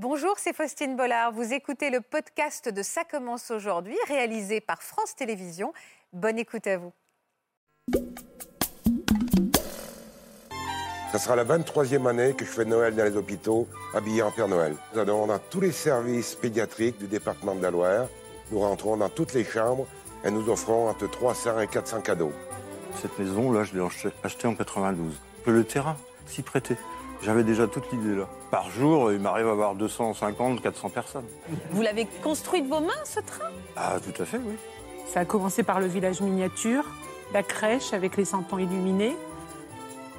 Bonjour, c'est Faustine Bollard. Vous écoutez le podcast de Ça commence aujourd'hui, réalisé par France Télévisions. Bonne écoute à vous. Ça sera la 23e année que je fais Noël dans les hôpitaux, habillé en Père Noël. Nous allons dans tous les services pédiatriques du département de la Loire. Nous rentrons dans toutes les chambres et nous offrons entre 300 et 400 cadeaux. Cette maison, là, je l'ai achetée en 92. Le terrain s'y prêtait. J'avais déjà toute l'idée là. Par jour, il m'arrive à avoir 250, 400 personnes. Vous l'avez construit de vos mains, ce train? Ah, tout à fait, oui. Ça a commencé par le village miniature, la crèche avec les centons illuminés,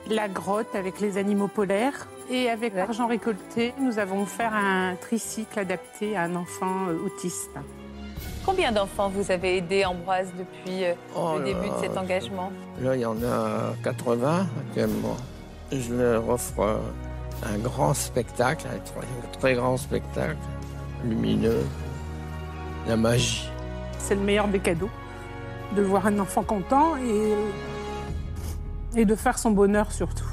la grotte avec les animaux polaires. Et avec l'argent récolté, nous avons fait un tricycle adapté à un enfant euh, autiste. Combien d'enfants vous avez aidé, Ambroise, depuis euh, Oh le là début de cet engagement? Là, il y en a 80 actuellement. Je leur offre euh, un grand spectacle, un très, grand spectacle, lumineux, la magie. C'est le meilleur des cadeaux, de voir un enfant content et, et de faire son bonheur surtout.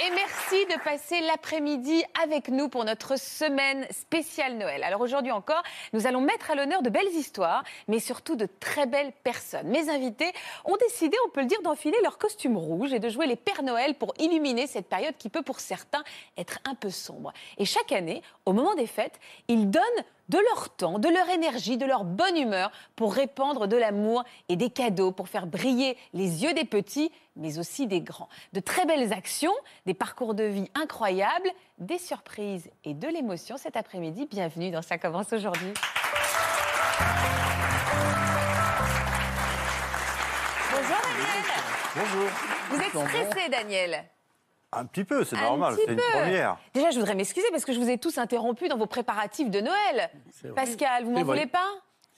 Et merci de passer l'après-midi avec nous pour notre semaine spéciale Noël. Alors aujourd'hui encore, nous allons mettre à l'honneur de belles histoires, mais surtout de très belles personnes. Mes invités ont décidé, on peut le dire, d'enfiler leur costume rouge et de jouer les Pères Noël pour illuminer cette période qui peut pour certains être un peu sombre. Et chaque année, au moment des fêtes, ils donnent de leur temps, de leur énergie, de leur bonne humeur pour répandre de l'amour et des cadeaux, pour faire briller les yeux des petits, mais aussi des grands. De très belles actions, des parcours de vie incroyables, des surprises et de l'émotion cet après-midi. Bienvenue dans Ça commence aujourd'hui. Bonjour Daniel. Bonjour. Vous êtes stressé Daniel Un petit peu, c'est normal, c'est une première. Déjà, je voudrais m'excuser parce que je vous ai tous interrompu dans vos préparatifs de Noël. Pascal, vous m'en voulez pas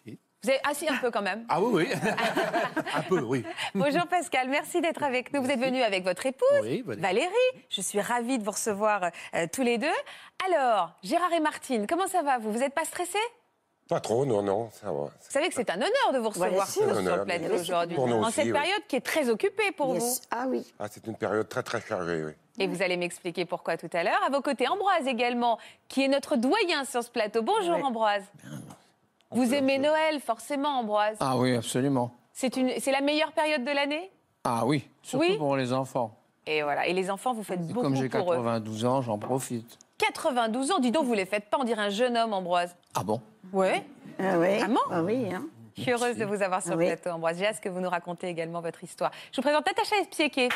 Si. Vous avez assis un peu quand même. Ah oui, oui. un peu, oui. Bonjour Pascal, merci d'être avec nous. Vous êtes venu avec votre épouse, Oui, Valérie. Valérie. Je suis ravie de vous recevoir euh, tous les deux. Alors, Gérard et Martine, comment ça va vous? Vous n'êtes pas stressés? Pas trop, non, non, ça va. Vous savez que c'est un honneur de vous recevoir un sur honneur, le plateau aujourd'hui. Pour nous En aussi, cette oui. période qui est très occupée pour vous. Yes. Ah oui. Ah, c'est une période très, très chargée, oui. Et vous allez m'expliquer pourquoi tout à l'heure. À vos côtés, Ambroise également, qui est notre doyen sur ce plateau. Bonjour Ouais. Ambroise. Vous aimez Noël, forcément, Ambroise. Ah oui, absolument. C'est une, c'est la meilleure période de l'année? Ah oui, surtout Oui. pour les enfants. Et voilà. Et les enfants, vous faites Et beaucoup Comme j'ai pour eux. 92 ans, j'en profite. 92 ans, dis donc, vous les faites pas, on dirait un jeune homme, Ambroise. Ah bon? Ouais. Ah oui. Ah bon Ah oui. Hein. Je suis heureuse de vous avoir sur le Oui. plateau, Ambroise. J'ai hâte que vous nous racontez également votre histoire. Je vous présente Natacha est psychologue,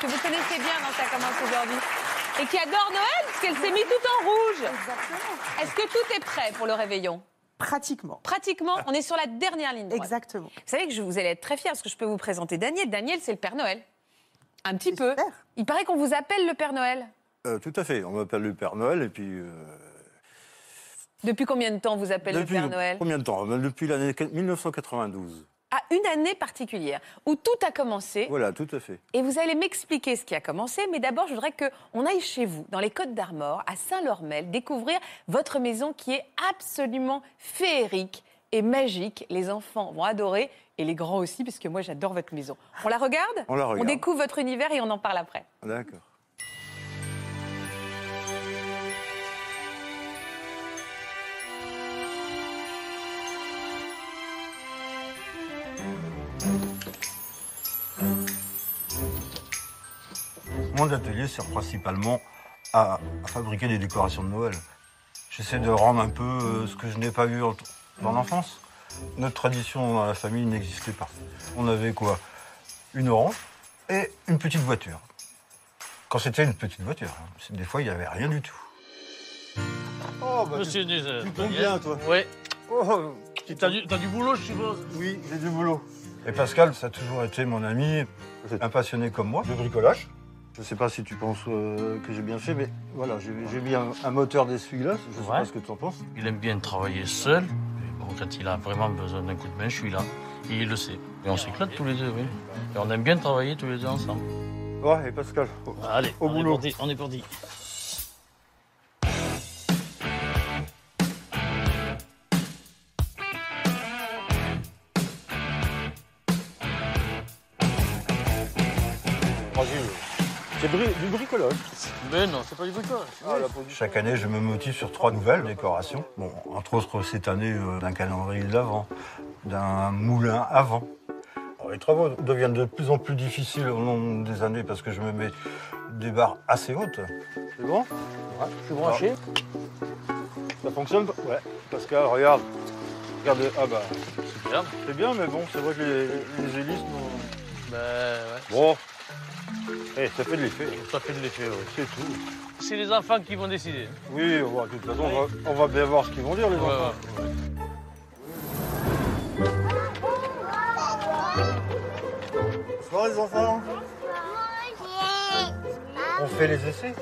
que vous connaissez bien dans Ça commence aujourd'hui, et qui adore Noël, parce qu'elle s'est mis tout en rouge. Est-ce que tout est prêt pour le réveillon? Pratiquement. Pratiquement, on est sur la dernière ligne droite. Exactement. Vous savez que je, vous allez être très fière, parce que je peux vous présenter Daniel. Daniel, c'est le Père Noël. Un petit peu. Super. Il paraît qu'on vous appelle le Père Noël. Euh, tout à fait, on m'appelle le Père Noël et puis... euh, Depuis combien de temps on vous appelle depuis le Père Noël combien de temps Euh, Depuis l'année 1992. À une année particulière, où tout a commencé. Voilà, tout à fait. Et vous allez m'expliquer ce qui a commencé, mais d'abord, je voudrais qu'on aille chez vous, dans les Côtes d'Armor, à Saint-Lormel, découvrir votre maison qui est absolument féerique et magique. Les enfants vont adorer, et les grands aussi, puisque moi, j'adore votre maison. On la regarde? On la regarde. découvre votre univers et on en parle après. D'accord. Mon atelier sert principalement à, à fabriquer des décorations de Noël. J'essaie de rendre un peu euh, ce que je n'ai pas vu en- dans l'enfance. Notre tradition dans la famille n'existait pas. On avait quoi? Une orange et une petite voiture. Quand c'était une petite voiture, hein. Des fois il n'y avait rien du tout. Oh, bah, Monsieur Nuzet. tu comptes bien, toi. Oui. oh, T'as du, t'as du boulot, je suppose? Oui, j'ai du boulot. Et Pascal, ça a toujours été mon ami, un passionné comme moi de bricolage. Je ne sais pas si tu penses euh, que j'ai bien fait, mais voilà, j'ai mis un, un moteur d'essuie-glace. Je ne sais pas ce que tu en penses. Il aime bien travailler seul. Mais bon, quand il a vraiment besoin d'un coup de main, je suis là. Et il le sait. Et on s'éclate tous les deux, oui. Et on aime bien travailler tous les deux ensemble. Ouais, et Pascal, Allez, Au on boulot. est. On est parti. Du bricolage. Mais non, c'est pas du bricolage. Chaque année, je me motive sur trois nouvelles décorations. Bon, entre autres, cette année, euh, d'un calendrier d'avant, d'un moulin avant. Alors, les travaux deviennent de plus en plus difficiles au long des années parce que je me mets des barres assez hautes. C'est bon? Je suis branché. Ça fonctionne pas? Ouais. Pascal, regarde. Regarde. Ah bah, Superbe. c'est bien, mais bon, c'est vrai que les, les hélices Ben ouais. Bon. Eh, ça fait de l'effet. Ça fait de l'effet, oui. C'est tout. C'est les enfants qui vont décider. Oui, on va- de toute façon, on va, on va bien voir ce qu'ils vont dire, les Ouais, enfants. ouais. Bonsoir, les enfants. On fait les essais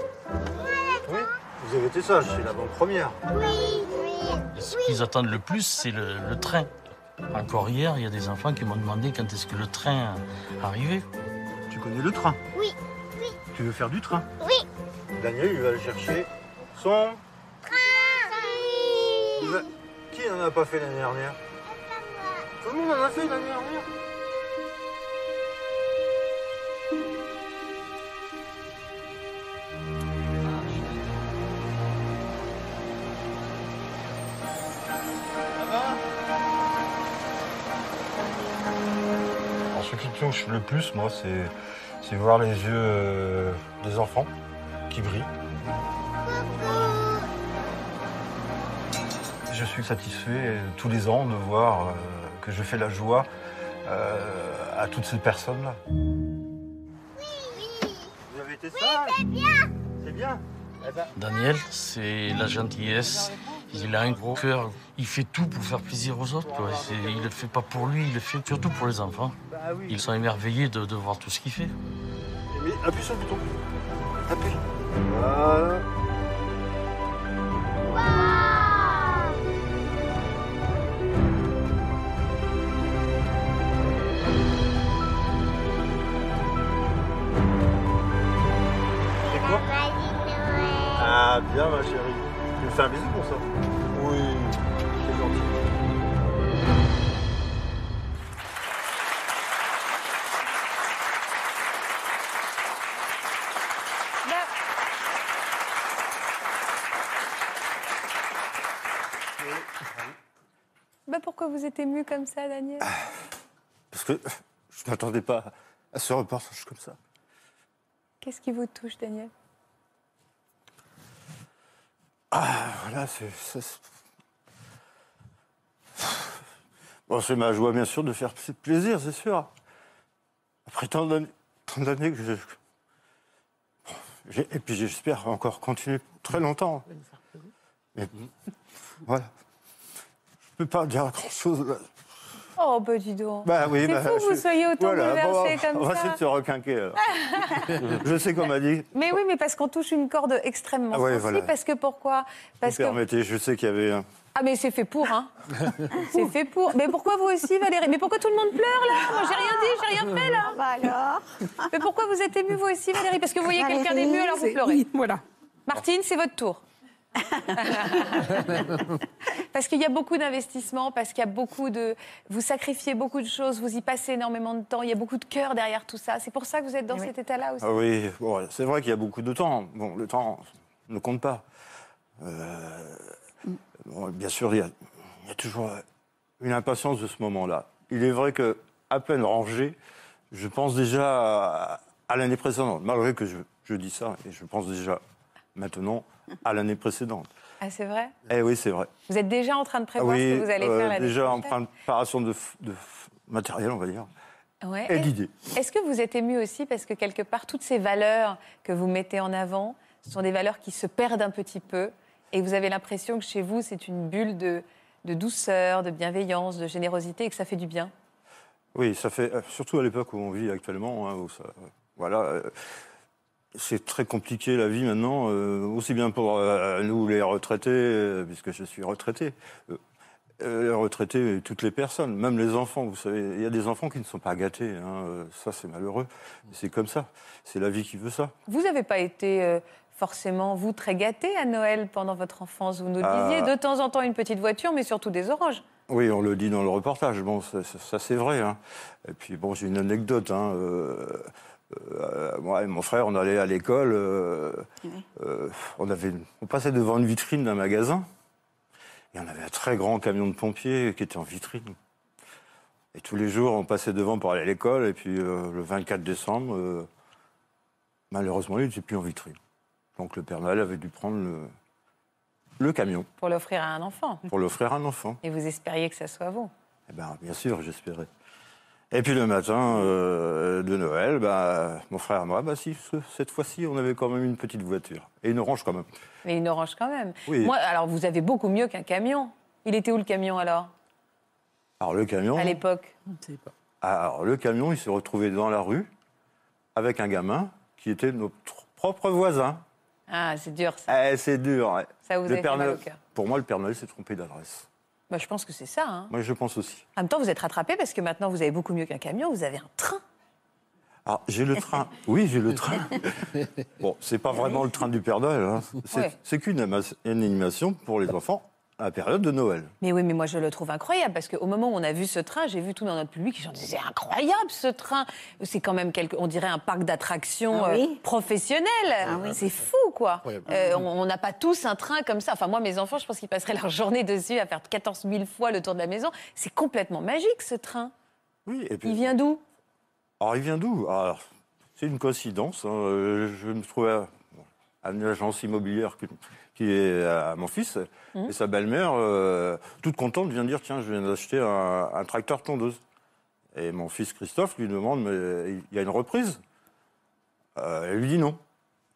Oui. Vous avez été sages, c'est l'avant-première. Ce qu'ils attendent le plus, c'est le, le train. Encore hier, il y a des enfants qui m'ont demandé quand est-ce que le train arrivait. Tu connais le train? Oui, Tu veux faire du train Oui. Daniel, il va aller chercher son... Va- Qui n'en a pas fait l'année dernière Tout le monde en a fait l'année dernière. Alors, ce qui touche le plus, moi, c'est, c'est voir les yeux euh, des enfants qui brillent. Je suis satisfait euh, tous les ans de voir euh, que je fais la joie à toutes ces personnes-là. Vous avez été sage C'est bien C'est bien Daniel, c'est la gentillesse. Il a un gros cœur. Il fait tout pour faire plaisir aux autres. quoi. Il ne le fait pas pour lui, il le fait surtout pour les enfants. bah. Ils sont émerveillés de, de voir tout ce qu'il fait. Mais appuie sur le bouton. Appuie. Voilà. C'est quoi? Ah, bien, ma chérie. Me fais un bisou pour ça Oui, c'est gentil. Bah, bah, pourquoi vous êtes ému comme ça, Daniel Parce que je ne m'attendais pas à ce reportage comme ça. Qu'est-ce qui vous touche, Daniel? Voilà, c'est. Bon, c'est ma joie, bien sûr, de faire pl- plaisir, c'est sûr. Après tant d'années tant d'années que je. Et puis j'espère encore continuer très longtemps. Mais voilà. Je peux pas dire grand-chose. Oh, bah dis donc. Bah oui, C'est bah, fou que vous soyez autant Voilà, bouleversé bon, comme On va ça. essayer de se requinquer. alors. je sais qu'on m'a dit. Mais oui, mais parce qu'on touche une corde extrêmement Ah ouais, sensible. voilà. Parce que pourquoi? Parce Vous que permettez, je sais qu'il y avait un. ah mais c'est fait pour hein. c'est fait pour. Mais pourquoi vous aussi, Valérie? Mais pourquoi tout le monde pleure là? Moi j'ai rien dit, j'ai rien fait là. Bah alors Mais pourquoi vous êtes émue vous aussi, Valérie? Parce que vous voyez quelqu'un d'ému alors vous pleurez. oui, voilà. Martine, c'est votre tour. parce qu'il y a beaucoup d'investissements, parce qu'il y a beaucoup de. Vous sacrifiez beaucoup de choses, vous y passez énormément de temps, il y a beaucoup de cœur derrière tout ça. C'est pour ça que vous êtes dans cet état-là aussi. Ah oui, bon, c'est vrai qu'il y a beaucoup de temps. Bon, le temps ne compte pas. Euh, bon, bien sûr, il y, a, il y a toujours une impatience de ce moment-là. Il est vrai que, à peine rangé, je pense déjà à, à l'année précédente, malgré que je, je dis ça, et je pense déjà maintenant à l'année précédente. Ah, c'est vrai? Eh oui, c'est vrai. Vous êtes déjà en train de Ah prévoir ce oui, que vous allez euh, faire l'année déjà en préparation de, de matériel, on va dire, Ouais. et d'idées. Est-ce que vous êtes ému aussi parce que quelque part, toutes ces valeurs que vous mettez en avant ce sont des valeurs qui se perdent un petit peu et vous avez l'impression que chez vous, c'est une bulle de, de douceur, de bienveillance, de générosité et que ça fait du bien? Oui, ça fait euh, surtout à l'époque où on vit actuellement. hein, où ça, voilà, euh, c'est très compliqué la vie maintenant, euh, aussi bien pour euh, nous les retraités, euh, puisque je suis retraité. les retraités, et toutes les personnes, même les enfants. Vous savez, il y a des enfants qui ne sont pas gâtés. hein, ça, c'est malheureux. C'est comme ça. C'est la vie qui veut ça. Vous n'avez pas été forcément, vous, très gâté à Noël pendant votre enfance. Vous nous Ah. disiez, de temps en temps une petite voiture, mais surtout des oranges. Oui, on le dit dans le reportage. Bon, ça, ça- ça, c'est vrai. hein. Et puis, bon, j'ai une anecdote. hein, euh, euh, moi et mon frère, on allait à l'école. euh, euh, on, avait, on passait devant une vitrine d'un magasin. Et on avait un très grand camion de pompiers qui était en vitrine. Et tous les jours, on passait devant pour aller à l'école. Et puis le 24 décembre, malheureusement, il n'était plus en vitrine. Donc le Père Noël avait dû prendre le, le camion Pour l'offrir à un enfant. pour l'offrir à un enfant. Et vous espériez que ça soit vous. Eh ben, bien sûr, j'espérais. Et puis le matin euh, de Noël, bah, mon frère et moi, bah, si, ce- cette fois-ci, on avait quand même une petite voiture. Et une orange quand même. Mais une orange quand même. Oui. Moi, alors vous avez beaucoup mieux qu'un camion. Il était où le camion alors, Alors le camion, à l'époque On ne sait pas. alors, le camion, il s'est retrouvé dans la rue avec un gamin qui était notre propre voisin. Ah, c'est dur ça. Eh, c'est dur. ouais. Ça vous Père fait mal au cœur. Pour moi, le Père Noël s'est trompé d'adresse. Bah, je pense que c'est ça. hein. Moi, je pense aussi. En même temps, vous êtes rattrapé parce que maintenant, vous avez beaucoup mieux qu'un camion. Vous avez un train. Alors, j'ai le train. Oui, j'ai le train. Bon, c'est pas vraiment le train du Père Noël. hein. C'est Ouais. qu'une animation pour les enfants à la période de Noël. Mais oui, mais moi je le trouve incroyable parce qu'au moment où on a vu ce train, j'ai vu tout dans notre public qui disait c'est incroyable ce train. C'est quand même quelque, on dirait un parc d'attractions Ah oui euh, professionnel. C'est fou quoi. Euh, on n'a pas tous un train comme ça. Enfin moi mes enfants, je pense qu'ils passeraient leur journée dessus à faire 14 000 fois le tour de la maison. C'est complètement magique ce train. Oui, et puis. Il vient d'où? Alors, il vient d'où? Alors, C'est une coïncidence. hein. Euh, Je me trouvais à, à une agence immobilière qui, est à mon fils. Mmh. Et sa belle-mère, euh, toute contente, vient dire Tiens, je viens d'acheter un, un tracteur tondeuse. Et mon fils Christophe lui demande Mais il y a une reprise? Euh, Elle lui dit non.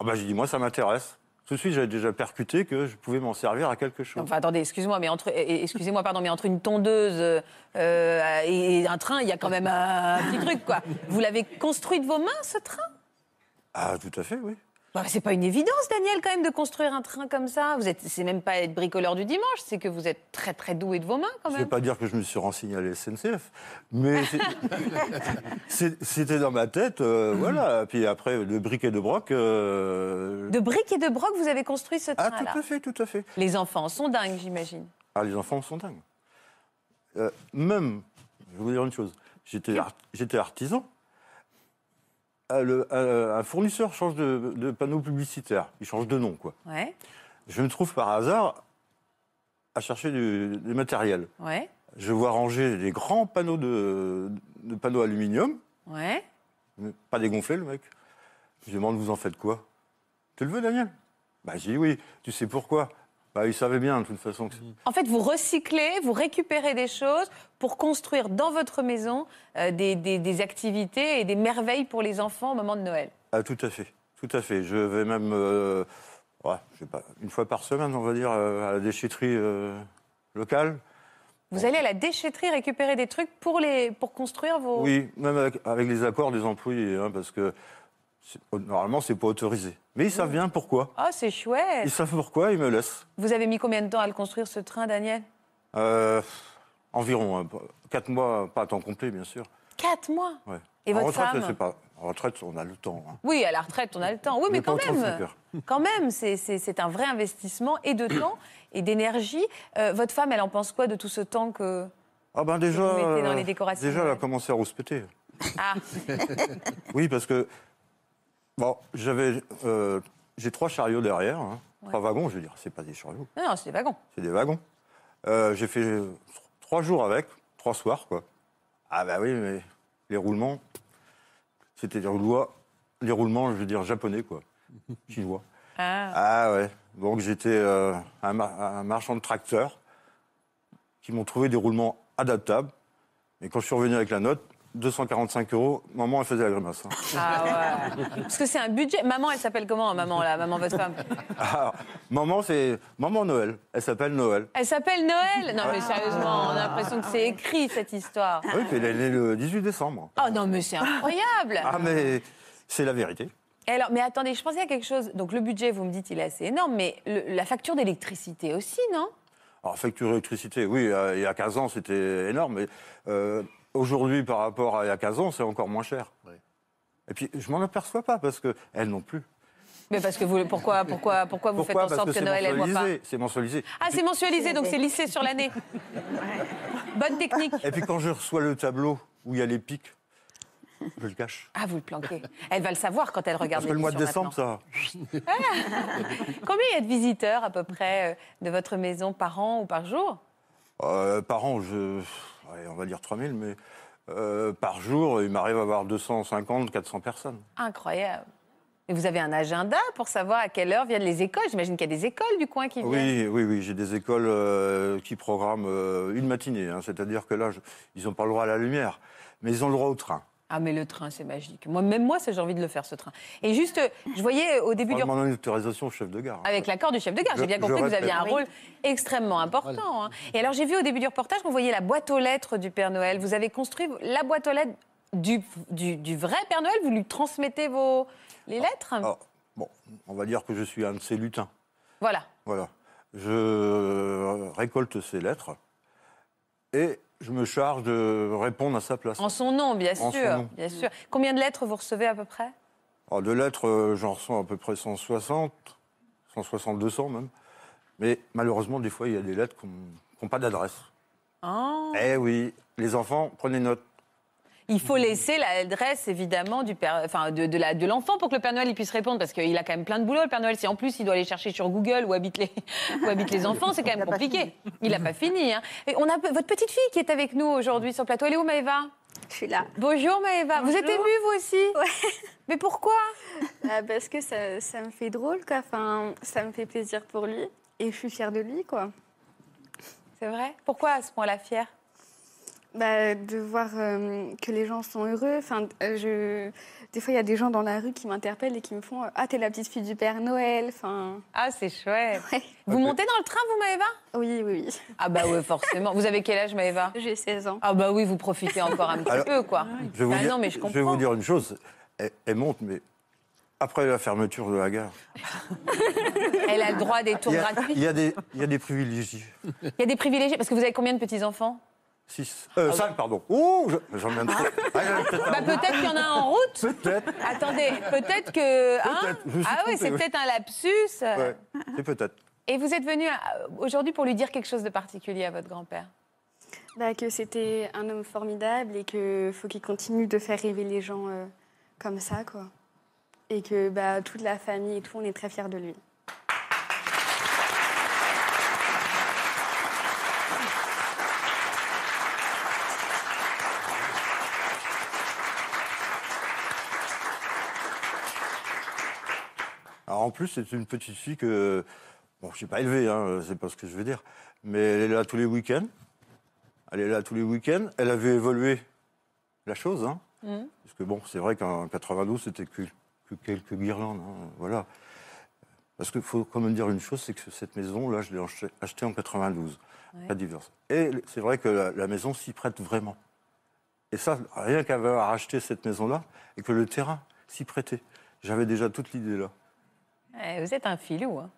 Ah bah, j'ai dit Moi, ça m'intéresse. Tout de suite, j'avais déjà percuté que je pouvais m'en servir à quelque chose. Enfin attendez, excusez-moi, mais entre, excusez-moi pardon, mais entre une tondeuse euh, et un train, il y a quand même un petit truc quoi. Vous l'avez construit de vos mains ce train? Ah, tout à fait, oui. Bah, c'est pas une évidence, Daniel, quand même, de construire un train comme ça. Vous êtes, c'est même pas être bricoleur du dimanche, c'est que vous êtes très très doué de vos mains, quand Je ne vais même. pas dire que je me suis renseigné à la SNCF, mais c'était dans ma tête, euh, voilà. Puis après, de briques et de broc. euh, De briques et de broc, vous avez construit ce Ah, train-là. tout à fait, tout à fait. Les enfants sont dingues, j'imagine. Ah, les enfants sont dingues. Euh, même, je vais vous dire une chose, j'étais art- j'étais artisan. Ah, le- un fournisseur change de, de panneau publicitaire, il change de nom, quoi. Ouais, Je me trouve par hasard à chercher du, du matériel. ouais, Je vois ranger des grands panneaux de, de panneaux aluminium, ouais. pas dégonflés, le mec. Je lui demande, vous en faites quoi Tu le veux, Daniel? Bah, j'ai dit oui. Tu sais pourquoi? Bah, il savait bien, de toute façon. que En fait, vous recyclez, vous récupérez des choses pour construire dans votre maison euh, des, des- des activités et des merveilles pour les enfants au moment de Noël. Ah, tout à fait. Tout à fait. Je vais même, euh, ouais, je sais pas, une fois par semaine, on va dire, euh, à la déchetterie locale. Vous allez à la déchetterie récupérer des trucs pour, les, pour construire vos... Oui, même avec, avec les accords des employés, hein, parce que normalement, c'est pas autorisé. Mais ils savent bien pourquoi. Oh, c'est chouette. Ils savent pourquoi, ils me laissent. Vous avez mis combien de temps à le construire, ce train, Daniel Euh, environ hein, quatre mois, pas à temps complet, bien sûr. Quatre mois. Ouais. Et en votre retraite, femme je sais pas. En retraite, on a le temps. hein. Oui, à la retraite, on a le temps. Oui, mais quand aux 35 même, quand même, c'est- un vrai investissement et de temps et d'énergie. Euh, votre femme, elle en pense quoi de tout ce temps que Ah ben déjà, vous mettez dans les décorations déjà, elle a commencé à rouspéter. ah, Oui, parce que bon, j'avais, euh, j'ai trois chariots derrière, hein. trois wagons. Je veux dire, c'est pas des chariots, non, non, c'est des wagons. c'est des wagons. Euh, j'ai fait trois jours avec, trois soirs, quoi. Ah bah oui, mais les roulements, c'était des roulements, les roulements, je veux dire japonais, quoi, chinois. Ah. Ah ouais. Donc j'étais euh, un, mar- un marchand de tracteurs qui m'ont trouvé des roulements adaptables. Et quand je suis revenu avec la note, 245 euros, maman, elle faisait la grimace. hein. Ah ouais. Parce que c'est un budget. Maman, elle s'appelle comment, maman, là, maman, votre femme? Ah, maman, c'est maman Noël. Elle s'appelle Noël. Elle s'appelle Noël? Non, mais sérieusement, on a l'impression que c'est écrit, cette histoire. Oui, puis elle est née le 18 décembre. Oh non, mais c'est incroyable Ah, mais c'est la vérité. Et alors, mais attendez, je pensais à quelque chose. Donc, le budget, vous me dites, il est assez énorme, mais le- la facture d'électricité aussi, non? Alors, facture électricité, oui, euh, il y a 15 ans, c'était énorme. Mais euh, aujourd'hui, par rapport à il y a 15 ans, c'est encore moins cher. Et puis, je m'en aperçois pas parce qu'elles non plus. Mais parce que vous, pourquoi, pourquoi, pourquoi vous Pourquoi faites en sorte que Noël, elle voit pas? Mensualisé. C'est mensualisé. Ah, c'est mensualisé, donc c'est lissé sur l'année. Bonne technique. Et puis quand je reçois le tableau où il y a les pics, Je le cache. Ah, vous le planquez. Elle va le savoir quand elle regarde Parce que le mois de décembre, maintenant. ça. Combien il y a de visiteurs à peu près euh, de votre maison par an ou par jour? Euh, par an, je, on va dire 3000, mais euh, par jour, il m'arrive à avoir 250, 400 personnes. Incroyable. Et vous avez un agenda pour savoir à quelle heure viennent les écoles? J'imagine qu'il y a des écoles du coin qui viennent. Oui, oui, oui, j'ai des écoles euh, qui programment euh, une matinée, hein, c'est-à-dire que là, je- ils n'ont pas le droit à la lumière, mais ils ont le droit au train. Ah, mais le train, c'est magique. Moi, même moi, ça, j'ai envie de le faire, ce train. Et juste, euh, je voyais euh, au début On du une autorisation au chef de gare. Avec l'accord du chef de gare. J'ai Je- bien compris que vous aviez un rôle extrêmement important. hein. Et alors, j'ai vu au début du reportage qu'on voyait la boîte aux lettres du Père Noël. Vous avez construit la boîte aux lettres du, du, du vrai Père Noël Vous lui transmettez vos, les lettres Alors, bon, on va dire que je suis un de ces lutins. Voilà. Voilà. Je récolte ces lettres et je me charge de répondre à sa place. En son nom, bien En sûr. nom. Bien sûr. Combien de lettres vous recevez à peu près? Alors, de lettres, euh, j'en reçois à peu près 160, 160, 200 même. Mais malheureusement, des fois, il y a des lettres qui n'ont pas d'adresse. Ah. Eh oui, les enfants, prenez note. Il faut laisser l'adresse, évidemment, du père, enfin, de, de la- de l'enfant pour que le Père Noël il puisse répondre, parce qu'il a quand même plein de boulot, le Père Noël. Si en plus il doit aller chercher sur Google où habitent les, où habitent les enfants, c'est quand même compliqué. Il n'a pas fini. hein. Et on a votre petite fille qui est avec nous aujourd'hui sur le plateau. Elle est où, Maëva? Je suis là. Bonjour, Maëva. Vous êtes émue, vous aussi? Ouais. Mais pourquoi? Ah, parce que ça, ça me fait drôle, quoi. Enfin, ça me fait plaisir pour lui. Et je suis fière de lui, quoi. C'est vrai? Pourquoi à ce point-là fière? Bah, de voir euh, que les gens sont heureux. Enfin, euh, je... Des fois, il y a des gens dans la rue qui m'interpellent et qui me font euh, Ah, t'es la petite fille du Père Noël. Enfin, Ah, c'est chouette. ouais. Vous montez dans le train, vous, Maëva? Oui, oui, oui. Ah bah oui, forcément. Vous avez quel âge, Maëva? J'ai 16 ans. Ah bah oui, vous profitez encore un petit Alors, peu, quoi. Je vais, vous Ah dire, non, mais je vais comprends. vous dire une chose. Elle, elle monte, mais après la fermeture de la gare, Elle a le droit des tours gratuits. il y a des, il y a des privilégiés. Il y a des privilégiés, parce que vous avez combien de petits-enfants? Six. Euh, cinq, pardon. Oh, je- j'en viens de trop. Ah, peut-être Bah un. peut-être qu'il y en a un en route. Peut-être. Attendez, peut-être que... hein Peut-être, je me suis ah oui, trompé, c'est oui. peut-être un lapsus. Ouais, c'est peut-être. Et vous êtes venu euh, aujourd'hui pour lui dire quelque chose de particulier à votre grand-père? Bah, que c'était un homme formidable et qu'il faut qu'il continue de faire rêver les gens euh, comme ça, quoi. Et que bah, toute la famille et tout, on est très fiers de lui. En plus, c'est une petite fille que. Bon, je n'ai pas élevée, hein, c'est pas ce que je veux dire. Mais elle est là tous les week-ends. Elle est là tous les week-ends. Elle avait évolué la chose, hein. Mhm. Parce que bon, c'est vrai qu'en 92, c'était que, que quelques guirlandes, hein, voilà. Parce qu'il faut quand même dire une chose, c'est que cette maison, là, je l'ai achetée en 92, Ouais. divorce. Et c'est vrai que la, la maison s'y prête vraiment. Et ça, rien qu'avoir acheté cette maison-là, et que le terrain s'y prêtait. J'avais déjà toute l'idée là. Eh, Vous êtes un filou, hein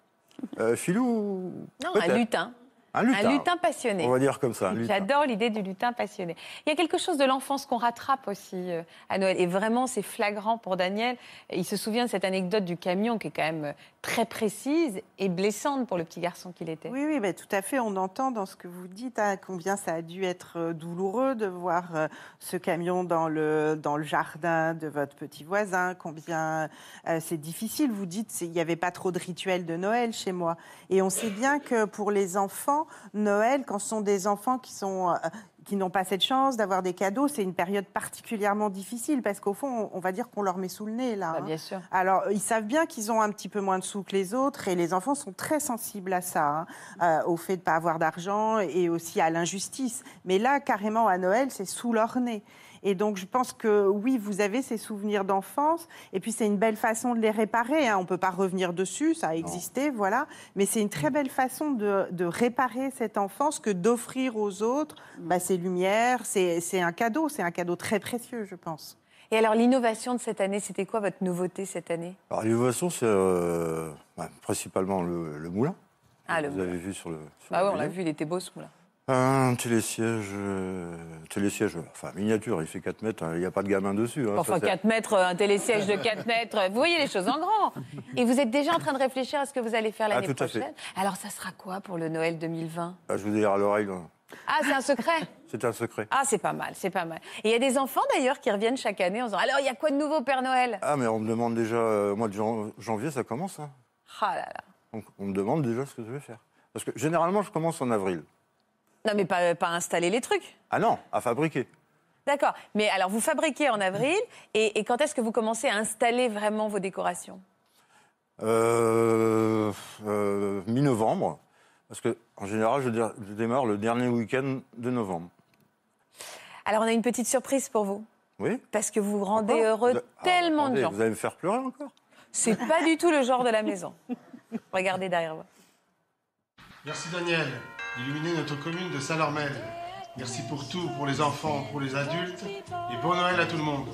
Euh, filou Non, un lutin. Un lutin. Un lutin passionné. On va dire comme ça. J'adore l'idée du lutin passionné. Il y a quelque chose de l'enfance qu'on rattrape aussi euh, à Noël. Et vraiment, c'est flagrant pour Daniel. Il se souvient de cette anecdote du camion qui est quand même euh, très précise et blessante pour le petit garçon qu'il était. Oui, oui, mais tout à fait. On entend dans ce que vous dites hein, combien ça a dû être euh, douloureux de voir ce camion dans le, dans le jardin de votre petit voisin, combien euh, c'est difficile. Vous dites il n'y avait pas trop de rituels de Noël chez moi. Et on sait bien que pour les enfants, Noël, quand ce sont des enfants qui sont... euh, qui n'ont pas cette chance d'avoir des cadeaux, c'est une période particulièrement difficile parce qu'au fond, on on va dire qu'on leur met sous le nez là. Bah, hein. bien sûr. Alors, ils savent bien qu'ils ont un petit peu moins de sous que les autres et les enfants sont très sensibles à ça, hein, euh, au fait de ne pas avoir d'argent et aussi à l'injustice. Mais là, carrément, à Noël, c'est sous leur nez. Et donc, je pense que oui, vous avez ces souvenirs d'enfance, et puis c'est une belle façon de les réparer. hein. On ne peut pas revenir dessus, ça a existé, voilà. Mais c'est une très belle façon de, de réparer cette enfance que d'offrir aux autres bah, ces lumières. C'est un cadeau, c'est un cadeau très précieux, je pense. Et alors, l'innovation de cette année, c'était quoi votre nouveauté cette année? Alors, l'innovation, c'est euh, bah, principalement le, le moulin. Ah, le Vous moulin. avez vu sur le. sur Bah le oui, on l'a vu, il était beau ce moulin. Un télésiège, euh, télésiège, enfin miniature, il fait 4 mètres, hein, il n'y a pas de gamin dessus. hein, Enfin, ça, c'est- 4 mètres, un télésiège de 4 mètres, vous voyez les choses en grand. Et vous êtes déjà en train de réfléchir à ce que vous allez faire l'année Ah, à fait. prochaine. Alors, ça sera quoi pour le Noël 2020 Ah, je vous dire à l'oreille, Ah, c'est un secret? C'est un secret. Ah, c'est pas mal, c'est pas mal. Et il y a des enfants d'ailleurs qui reviennent chaque année en disant Alors, il y a quoi de nouveau, Père Noël? Ah, mais on me demande déjà, euh, au mois de jan- janvier, ça commence. hein. Ah là là. Donc, on me demande déjà ce que je vais faire. Parce que généralement, je commence en avril. Non, mais pas, pas installer les trucs. Ah non, à fabriquer. D'accord. Mais alors, vous fabriquez en avril, et, et quand est-ce que vous commencez à installer vraiment vos décorations? Euh, euh, Mi-novembre. Parce que, en général, je, dé- je démarre le dernier week-end de novembre. Alors, on a une petite surprise pour vous. Oui Parce que vous rendez Encore heureux Vous- ah, tellement attendez, de gens. Vous allez me faire pleurer encore? C'est pas du tout le genre de la maison. Regardez derrière vous. Merci Daniel d'illuminer notre commune de Saint-Lormel. Merci pour tout, pour les enfants, pour les adultes. Et bon Noël à tout le monde.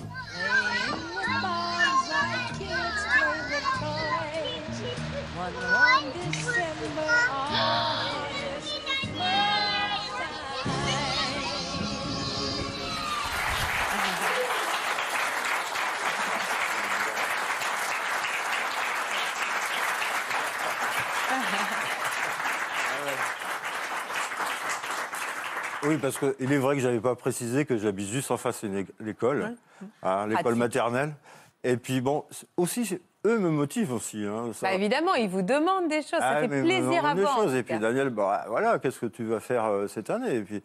Oui, parce qu'il est vrai que je n'avais pas précisé que j'habite juste en face de l'école, hein, l'école maternelle. Et puis bon, aussi, eux me motivent aussi. hein, ça- Bah, évidemment, ils vous demandent des choses. Ah, ça fait mais me plaisir à voir. Et puis. Daniel, bah, voilà, qu'est-ce que tu vas faire euh, cette année? Et puis,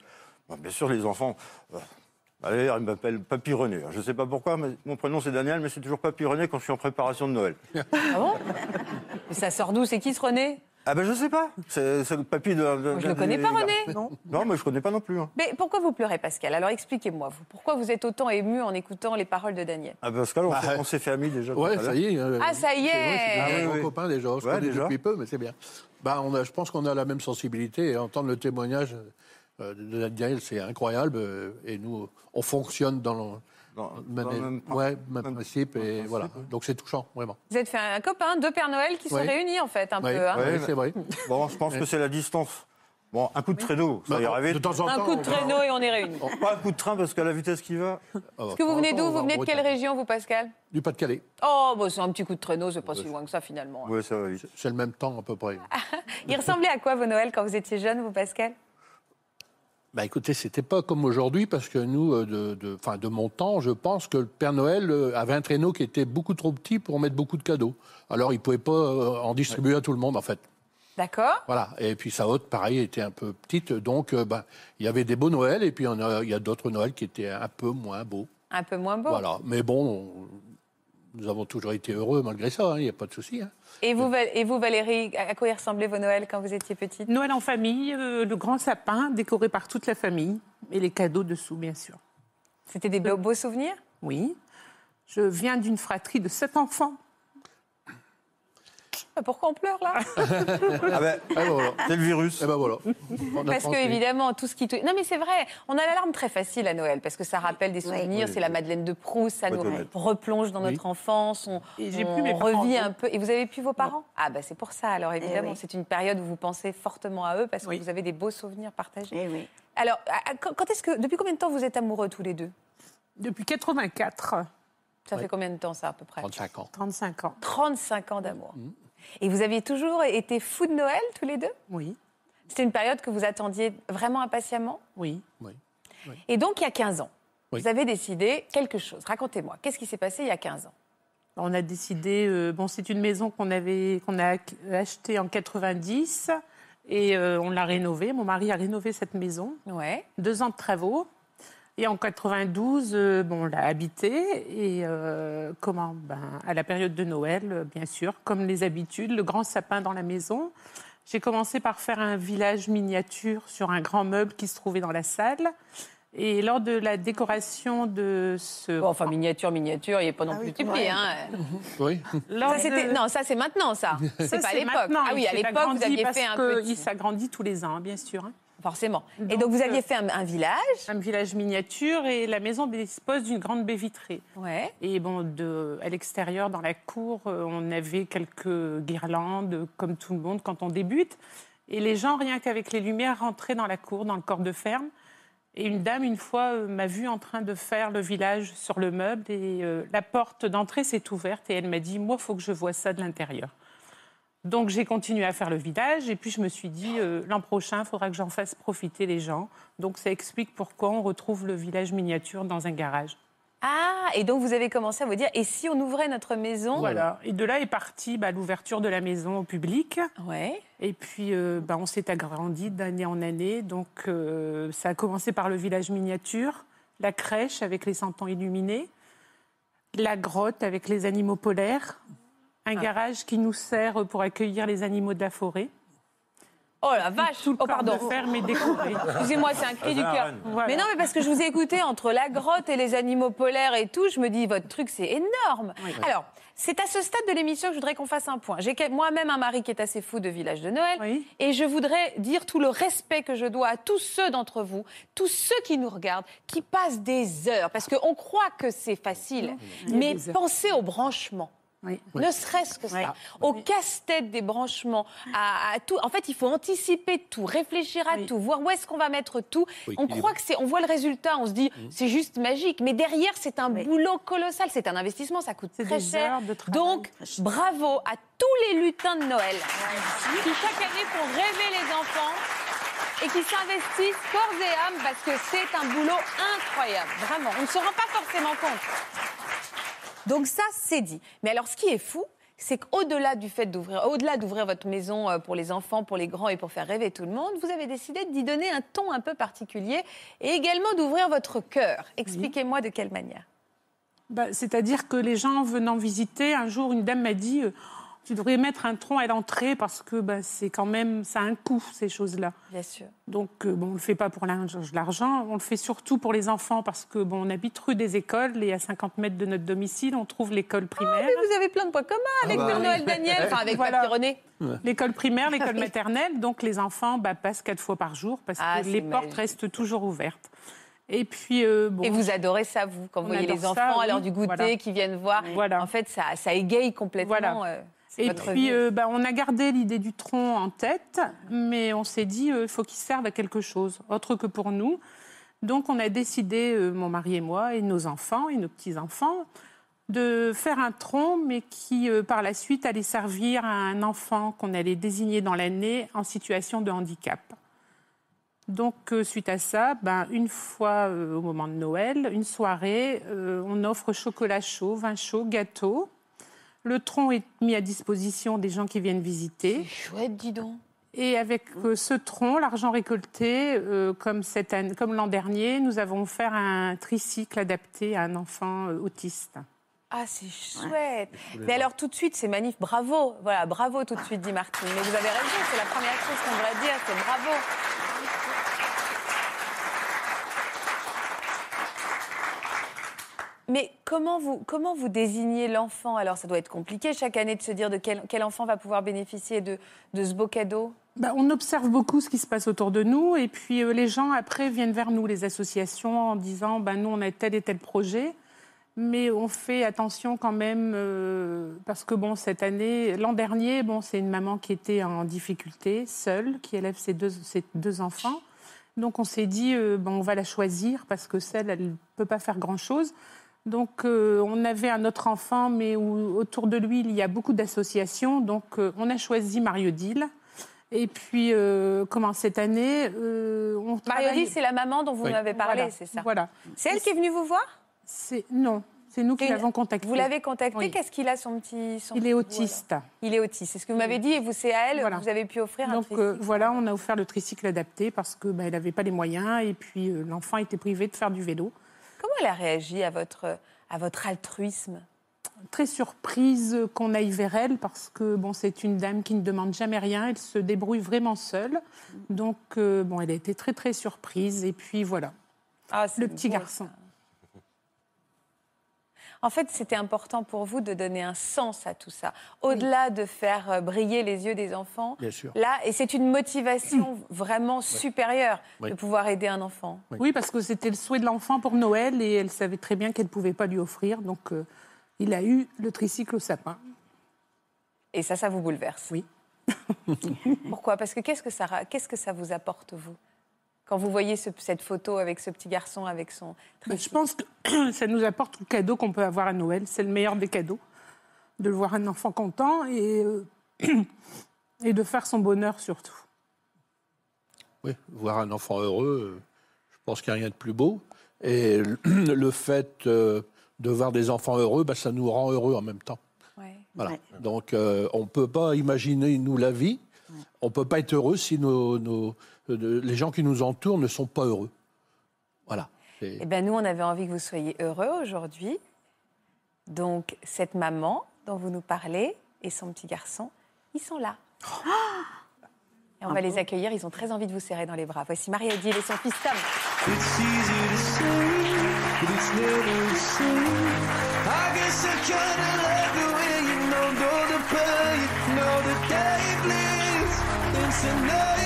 bah, bien sûr, les enfants. euh, Allez, ils m'appellent Papy René. Je ne sais pas pourquoi, mais mon prénom c'est Daniel, mais c'est toujours Papy René quand je suis en préparation de Noël. Ah bon? Mais ça sort d'où? C'est qui ce René? Ah ben je sais pas. C'est papy de. de- Moi, je d'un le connais pas. René. Non, non, mais je connais pas non plus. hein. Mais pourquoi vous pleurez, Pascal? Alors expliquez-moi, vous. Pourquoi vous êtes autant ému en écoutant les paroles de Daniel? Ah Pascal, on Bah, s'est- on s'est fait amis déjà. Ouais, ça y est. euh, Ah, ça y est. C'est Ah, un oui, bon oui. copain déjà. On se Ouais, déjà. depuis peu, mais c'est bien. Bah, on a, je pense qu'on a la même sensibilité et entendre le témoignage euh, de Daniel, c'est incroyable. euh, Et nous, on fonctionne dans Dans- même, dans le même- ouais, même même- principe. Et principe, voilà. oui. Donc c'est touchant, vraiment. Vous êtes fait un copain, deux Pères Noël qui Ouais. se réunissent en fait un peu. hein. c'est vrai. Bon, je pense que c'est la distance. Bon, un coup de traîneau, ça y Bah, arriver. de temps en Un temps, coup de va- traîneau et on est réunis. Pas un coup de train parce qu'à la vitesse qu'il va. Ah, bah, Est-ce que vous venez d'où Vous venez en de quelle région, vous, Pascal? Du Pas-de-Calais. Oh, bah, c'est un petit coup de traîneau, c'est pas si loin que ça finalement. hein. Ouais, ça va vite. C'est le même temps à peu près. Il ressemblait à quoi vos Noëls quand vous étiez jeune, vous, Pascal? Bah écoutez, c'était pas comme aujourd'hui parce que nous, euh, de, de, de mon temps, je pense que le Père Noël euh, avait un traîneau qui était beaucoup trop petit pour mettre beaucoup de cadeaux. Alors il pouvait pas euh, en distribuer à tout le monde en fait. D'accord Voilà. Et puis sa haute, pareil, était un peu petite. Donc euh, ben, il y avait des beaux Noëls et puis il y a- d'autres Noëls qui étaient un peu moins beaux. Un peu moins beau. Voilà. Mais bon, on- nous avons toujours été heureux malgré ça. hein, Il n'y a pas de souci. hein. Et vous, Val- et vous, Valérie, à quoi ressemblaient vos Noëls quand vous étiez petite? Noël en famille, euh, le grand sapin décoré par toute la famille et les cadeaux dessous, bien sûr. C'était des beaux, beaux souvenirs? Oui. Je viens d'une fratrie de sept enfants. Ah, Pourquoi on pleure là Ah ben, ben voilà. c'est le virus. Et ben voilà. Parce que évidemment, tout ce qui... Non mais c'est vrai, on a l'alarme très facile à Noël, parce que ça rappelle des souvenirs, Oui, c'est la. Madeleine de Proust, ça nous replonge dans Oui. notre enfance, on, plus mes revit un peu. Et vous avez pu vos parents? Ah bah c'est pour ça, alors évidemment, oui. c'est une période où vous pensez fortement à eux, parce que Oui. vous avez des beaux souvenirs partagés. Eh oui. Alors, quand est-ce que... Depuis combien de temps vous êtes amoureux tous les deux? Depuis 84, Ça Ouais. fait combien de temps ça à peu près? 35 ans. 35 ans. 35 ans d'amour. Mhm. Et vous aviez toujours été fous de Noël tous les deux? Oui, C'était une période que vous attendiez vraiment impatiemment? Oui. Oui. Et donc, il y a 15 ans, Oui. vous avez décidé quelque chose. Racontez-moi, qu'est-ce qui s'est passé il y a 15 ans? On a décidé, euh, bon, c'est une maison qu'on avait, qu'on a ac- achetée en 90 et euh, on l'a rénovée. Mon mari a rénové cette maison, Ouais. deux ans de travaux. Et en 92, euh, bon, on l'a habitée et euh, comment? Ben, À la période de Noël, bien sûr, comme les habitudes, le grand sapin dans la maison. J'ai commencé par faire un village miniature sur un grand meuble qui se trouvait dans la salle. Et lors de la décoration de ce Bon, enfin, miniature, miniature, il n'est pas non Ah plus oui, tout. Hein. Oui. lors Ça, c'était- de- Non, ça, c'est maintenant, ça. Ça, C'est pas à l'époque. Ah oui, à l'époque, vous aviez fait un petit. Il s'agrandit tous les ans, bien sûr. hein. Forcément. Et Donc, vous aviez euh, fait un, un village. Un village miniature et la maison dispose d'une grande baie vitrée. Ouais. Et bon, de, à l'extérieur, dans la cour, euh, on avait quelques guirlandes, comme tout le monde quand on débute. Et les gens, rien qu'avec les lumières, rentraient dans la cour, dans le corps de ferme. Et une dame, une fois, euh, m'a vue en train de faire le village sur le meuble. Et euh, la porte d'entrée s'est ouverte et elle m'a dit Moi, il faut que je vois ça de l'intérieur. Donc j'ai continué à faire le village et puis je me suis dit euh, l'an prochain, il faudra que j'en fasse profiter les gens. Donc ça explique pourquoi on retrouve le village miniature dans un garage. Ah, et donc vous avez commencé à vous dire, et si on ouvrait notre maison? Voilà. Et de là est partie bah, l'ouverture de la maison au public. Ouais. Et puis euh, bah, on s'est agrandi d'année en année. Donc euh, ça a commencé par le village miniature, la crèche avec les 100 ans illuminés, la grotte avec les animaux polaires, un garage qui nous sert pour accueillir les animaux de la forêt. Oh la vache Tout le Oh pardon. de ferme est décoré. Excusez-moi, c'est un cri du cœur. Voilà. Mais non, mais parce que je vous ai écouté entre la grotte et les animaux polaires et tout, je me dis, votre truc, c'est énorme. Alors, c'est à ce stade de l'émission que je voudrais qu'on fasse un point. J'ai moi-même un mari qui est assez fou de village de Noël. Oui. Et je voudrais dire tout le respect que je dois à tous ceux d'entre vous, tous ceux qui nous regardent, qui passent des heures. Parce qu'on croit que c'est facile. Mais pensez au branchement. Oui. Ne serait-ce que ça. Au casse-tête des branchements, à, à tout. En fait, il faut anticiper tout, réfléchir à Oui. tout, voir où est-ce qu'on va mettre tout. On croit que c'est, on voit le résultat, on se dit c'est juste magique, mais derrière c'est un boulot colossal, c'est un investissement, ça coûte très cher. heures de travail. Donc bravo à tous les lutins de Noël qui chaque année font rêver les enfants et qui s'investissent corps et âme parce que c'est un boulot incroyable, vraiment. On ne se rend pas forcément compte. Donc ça, c'est dit. Mais alors, ce qui est fou, c'est qu'au-delà du fait d'ouvrir, au-delà d'ouvrir votre maison euh, pour les enfants, pour les grands et pour faire rêver tout le monde, vous avez décidé d'y donner un ton un peu particulier et également d'ouvrir votre cœur. Expliquez-moi de quelle manière. Bah, C'est-à-dire que les gens venant visiter, un jour, une dame m'a dit euh, Tu devrais mettre un tronc à l'entrée parce que bah, c'est quand même, ça a un coût, ces choses-là. Bien sûr. Donc, euh, bon, on ne le fait pas pour l'argent, on le fait surtout pour les enfants parce que bon, on habite rue des écoles et à 50 mètres de notre domicile, on trouve l'école primaire. Mais vous avez plein de points communs avec bah Père oui. Noël Daniel, enfin avec Voilà. René. L'école primaire, l'école maternelle, donc les enfants bah, passent quatre fois par jour parce Ah, que les portes restent toujours ouvertes. Et puis, euh, bon, Et vous adorez ça, vous, quand vous voyez les ça, enfants à l'heure oui. du goûter Voilà. qui viennent voir. Voilà. En fait, ça, ça égaye complètement Voilà. euh, Et puis, euh, bah, on a gardé l'idée du tronc en tête, mais on s'est dit, il faut qu'il serve à quelque chose, autre que pour nous. Donc, on a décidé, euh, mon mari et moi, et nos enfants et nos petits-enfants, de faire un tronc, mais qui, euh, par la suite, allait servir à un enfant qu'on allait désigner dans l'année en situation de handicap. Donc, euh, suite à ça, ben, une fois euh, au moment de Noël, une soirée, euh, on offre chocolat chaud, vin chaud, gâteau. Le tronc est mis à disposition des gens qui viennent visiter. Chouette, dis donc. Et avec euh, ce tronc, l'argent récolté, euh, comme, cette année- comme l'an dernier, nous avons offert un tricycle adapté à un enfant euh, autiste. Ah, c'est chouette. Mais alors, tout de suite, c'est magnifique. Bravo. Voilà, bravo tout de suite, dit Martine. Mais vous avez raison, c'est la première chose qu'on devrait dire, c'est bravo. Mais comment vous, comment vous désignez l'enfant? Alors, ça doit être compliqué chaque année de se dire de quel, enfant va pouvoir bénéficier de, de ce beau cadeau. Ben, on observe beaucoup ce qui se passe autour de nous et puis euh, les gens après viennent vers nous, les associations, en disant ben, nous on a tel et tel projet, mais on fait attention quand même euh, parce que bon cette année, l'an dernier, bon c'est une maman qui était en difficulté, seule, qui élève ses deux, ses deux enfants. Donc on s'est dit euh, bon on va la choisir parce que celle elle ne peut pas faire grand chose. Donc euh, on avait un autre enfant, mais où, autour de lui il y a beaucoup d'associations. Donc euh, on a choisi Mario Dil. Et puis, euh, comment cette année, euh, on Mario travaille- dit, c'est la maman dont vous Oui. m'avez parlé, Voilà, c'est ça Voilà. C'est elle qui est venue vous voir? C'est non, c'est nous qui Une- l'avons contacté. Vous l'avez contacté Oui. Qu'est-ce qu'il a, son petit. son Il est autiste. Il est autiste. C'est ce que vous m'avez dit et vous, c'est à elle, Voilà. vous avez pu offrir un Donc tricycle. euh, voilà, on a offert le tricycle adapté parce que bah, elle n'avait pas les moyens et puis euh, l'enfant était privé de faire du vélo. Comment elle a réagi à votre, à votre altruisme? Très surprise qu'on aille vers elle parce que bon, c'est une dame qui ne demande jamais rien, elle se débrouille vraiment seule. Donc euh, bon, elle a été très très surprise et puis voilà, Ah, le petit beau, garçon. ça. En fait, c'était important pour vous de donner un sens à tout ça. Au-delà de faire euh, briller les yeux des enfants, Bien sûr. là, et c'est une motivation vraiment supérieure Oui. de pouvoir aider un enfant. Oui, parce que c'était le souhait de l'enfant pour Noël et elle savait très bien qu'elle ne pouvait pas lui offrir. Donc, euh, il a eu le tricycle au sapin. Et ça, ça vous bouleverse. Oui. Pourquoi? Parce que qu'est-ce que ça, ra- qu'est-ce que ça vous apporte, vous? Quand vous voyez ce- cette photo avec ce petit garçon, avec son... Je pense que ça nous apporte le cadeau qu'on peut avoir à Noël. C'est le meilleur des cadeaux, de voir un enfant content. Et euh, et de faire son bonheur surtout. Oui, voir un enfant heureux, euh, je pense qu'il n'y a rien de plus beau. Et le- fait euh, de voir des enfants heureux, bah, ça nous rend heureux en même temps. Ouais. Voilà. Ouais. Donc, euh, on ne peut pas imaginer, nous, la vie. On ne peut pas être heureux si nos, nos- de- les gens qui nous entourent ne sont pas heureux. Voilà. Eh bien, nous, on avait envie que vous soyez heureux aujourd'hui. Donc, cette maman dont vous nous parlez et son petit garçon, ils sont là. Et on va les accueillir. Ils ont très envie de vous serrer dans les bras. Voici Marie-Odile et son fils Tom. It's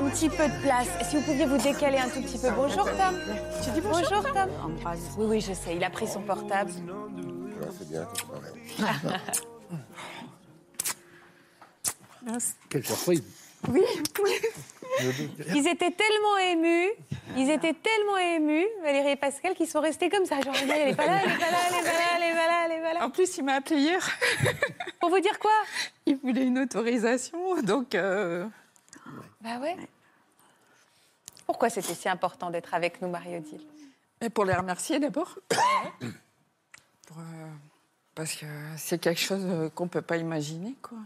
un petit peu de place. Si vous pouviez vous décaler un tout petit peu. Bonjour Tom. Tu dis bonjour, Tom Oui, oui, je sais. Il a pris son portable. Ouais, c'est bien. Quelquefois, il- Oui. Ils étaient tellement émus, ils étaient tellement émus, Valérie et Pascal, qu'ils sont restés comme ça. Genre, elle est pas là, elle est pas là, elle est pas là, elle est pas là, elle est pas là. En plus, il m'a appelé hier. Pour vous dire quoi? Il voulait une autorisation, donc euh, Bah ouais. Pourquoi c'était si important d'être avec nous, Marie-Odile? Et pour les remercier d'abord. Euh, parce que c'est quelque chose euh, qu'on ne peut pas imaginer, quoi.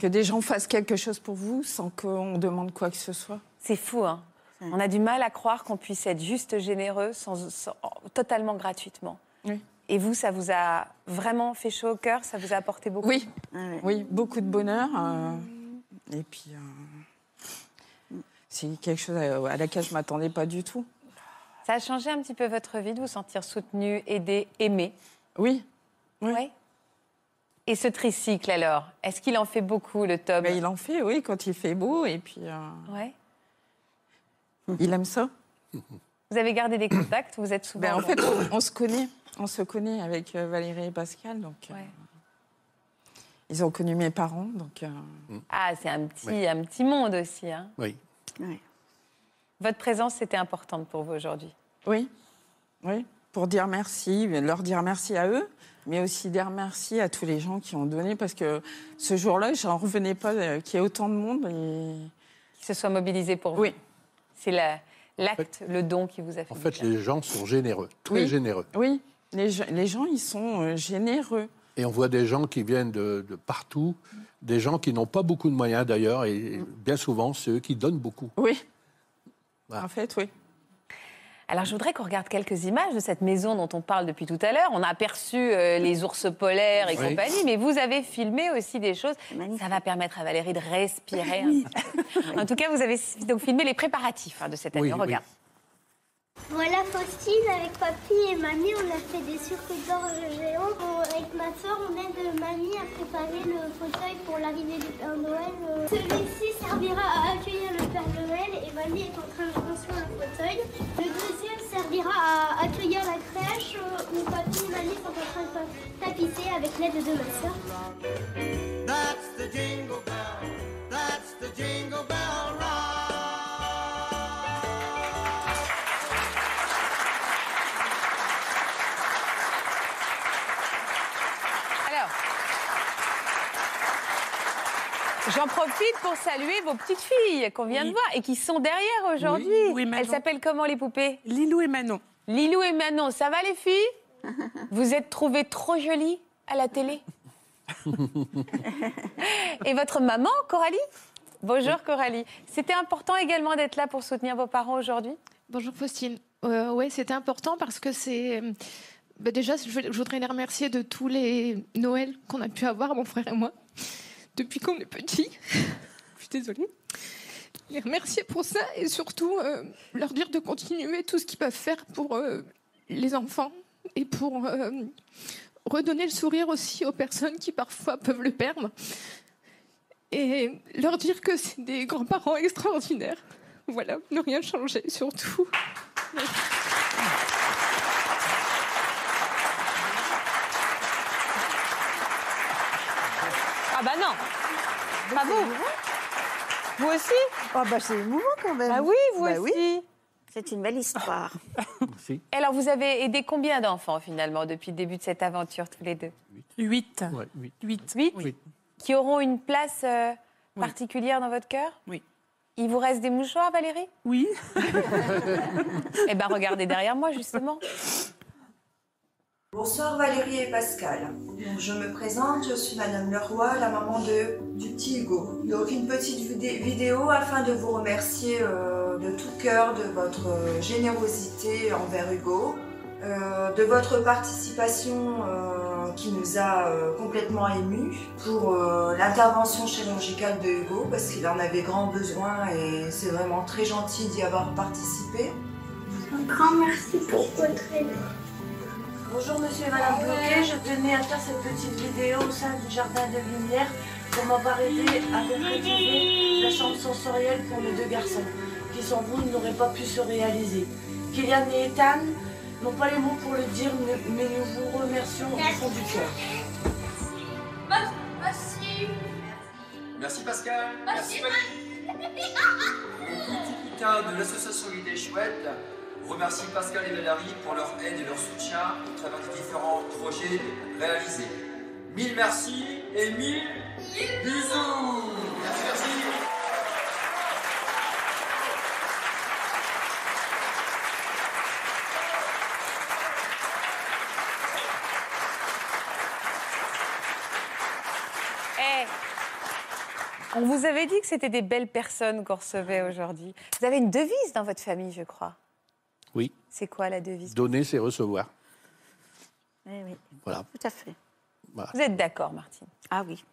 Que des gens fassent quelque chose pour vous sans qu'on demande quoi que ce soit. C'est fou, hein On a du mal à croire qu'on puisse être juste généreux, sans, sans- totalement gratuitement. Oui. Et vous, ça vous a vraiment fait chaud au cœur Ça vous a apporté beaucoup Oui, Ouais. oui, beaucoup de bonheur. euh, et puis, euh, c'est quelque chose à, à laquelle je ne m'attendais pas du tout. Ça a changé un petit peu votre vie de vous sentir soutenu, aidé, aimé Oui, Oui. Ouais. Et ce tricycle, alors Est-ce qu'il en fait beaucoup, le Tom? Mais il en fait, oui, quand il fait beau. Et puis, euh, Ouais. il aime ça. Vous avez gardé des contacts Vous êtes souvent. Ben, en fait, on, on se connaît. On se connaît avec euh, Valérie et Pascal. Donc, euh, Ouais. Ils ont connu mes parents. Donc, euh, Ah, c'est un petit, un petit monde aussi. hein. oui. Votre présence, c'était importante pour vous aujourd'hui. oui, oui. Pour dire merci, leur dire merci à eux, mais aussi dire merci à tous les gens qui ont donné. Parce que ce jour-là, je n'en revenais pas euh, qu'il y ait autant de monde. Et... Qui se soit mobilisé pour vous. Oui, C'est la- l'acte, le don qui vous a fait. En fait, les gens sont généreux, très Oui. généreux. oui. Les, gens- les gens, ils sont euh, généreux. Et on voit des gens qui viennent de, de partout, des gens qui n'ont pas beaucoup de moyens d'ailleurs, et bien souvent, c'est eux qui donnent beaucoup. Oui. Voilà. En fait, oui. Alors, je voudrais qu'on regarde quelques images de cette maison dont on parle depuis tout à l'heure. On a aperçu euh, les ours polaires et Oui. compagnie, mais vous avez filmé aussi des choses. magnifique. Ça va permettre à Valérie de respirer. un peu. En tout cas, vous avez donc filmé les préparatifs hein, de cette année. Oui, On oui. regarde. Voilà Faustine, avec papy et mamie, on a fait des circuits d'orge géants. On- avec ma soeur, on aide mamie à préparer le fauteuil pour l'arrivée du Père Noël. Euh, Celui-ci servira à accueillir le Père Noël et mamie est en train de construire le fauteuil. Le deuxième servira à accueillir la crèche euh, où papy et mamie sont en train de tapisser avec l'aide de ma soeur. J'en profite pour saluer vos petites filles qu'on vient de voir et qui sont derrière aujourd'hui. Oui, oui, Manon. Elles s'appellent comment les poupées? Lilou et Manon. Lilou et Manon, ça va les filles? Vous êtes trouvées trop jolies à la télé? Et votre maman, Coralie? Bonjour Coralie. C'était important également d'être là pour soutenir vos parents aujourd'hui? Bonjour Faustine. Euh, ouais, c'était important parce que c'est. euh, bah, déjà, je, je voudrais les remercier de tous les Noëls qu'on a pu avoir, mon frère et moi, depuis qu'on est petits. je suis désolée. Les remercier pour ça et surtout euh, leur dire de continuer tout ce qu'ils peuvent faire pour euh, les enfants et pour euh, redonner le sourire aussi aux personnes qui parfois peuvent le perdre. Et leur dire que c'est des grands-parents extraordinaires. Voilà, ne rien changer surtout. Ah bah non Pas vous Vous aussi Oh bah c'est émouvant quand même. Ah oui, vous Bah aussi. oui. C'est une belle histoire. Merci. Alors, vous avez aidé combien d'enfants finalement depuis le début de cette aventure, tous les deux Huit. Ouais, oui. Huit. Huit Oui. Qui auront une place euh, particulière dans votre cœur Oui. Il vous reste des mouchoirs, Valérie Oui. Eh bien, regardez derrière moi, justement. Bonsoir Valérie et Pascal. Donc, je me présente, je suis Madame Leroy, la maman de, du petit Hugo. Donc une petite vidé- vidéo afin de vous remercier euh, de tout cœur de votre euh, générosité envers Hugo, euh, de votre participation qui nous a complètement émus pour l'intervention chirurgicale de Hugo parce qu'il en avait grand besoin et c'est vraiment très gentil d'y avoir participé. Un grand merci pour votre aide. Bonjour Monsieur et Madame Bloquet, je tenais à faire cette petite vidéo au sein du jardin de lumière pour m'avoir aidé à concrétiser la chambre sensorielle pour mes deux garçons, qui sans vous n'auraient pas pu se réaliser. Kylian et Ethan n'ont pas les mots pour le dire, mais nous vous remercions du fond du cœur. Merci. Merci Pascal. Merci Valérie. Putain de l'association Idées Chouettes remercie Pascal et Valérie pour leur aide et leur soutien au travers des différents projets réalisés. Mille merci et mille bisous. Merci, merci. Eh, on vous avait dit que c'était des belles personnes qu'on recevait aujourd'hui. Vous avez une devise dans votre famille, je crois. Oui. C'est quoi la devise Donner, c'est recevoir. Oui, oui, Voilà. tout à fait. Voilà. Vous êtes d'accord, Martine? Ah oui.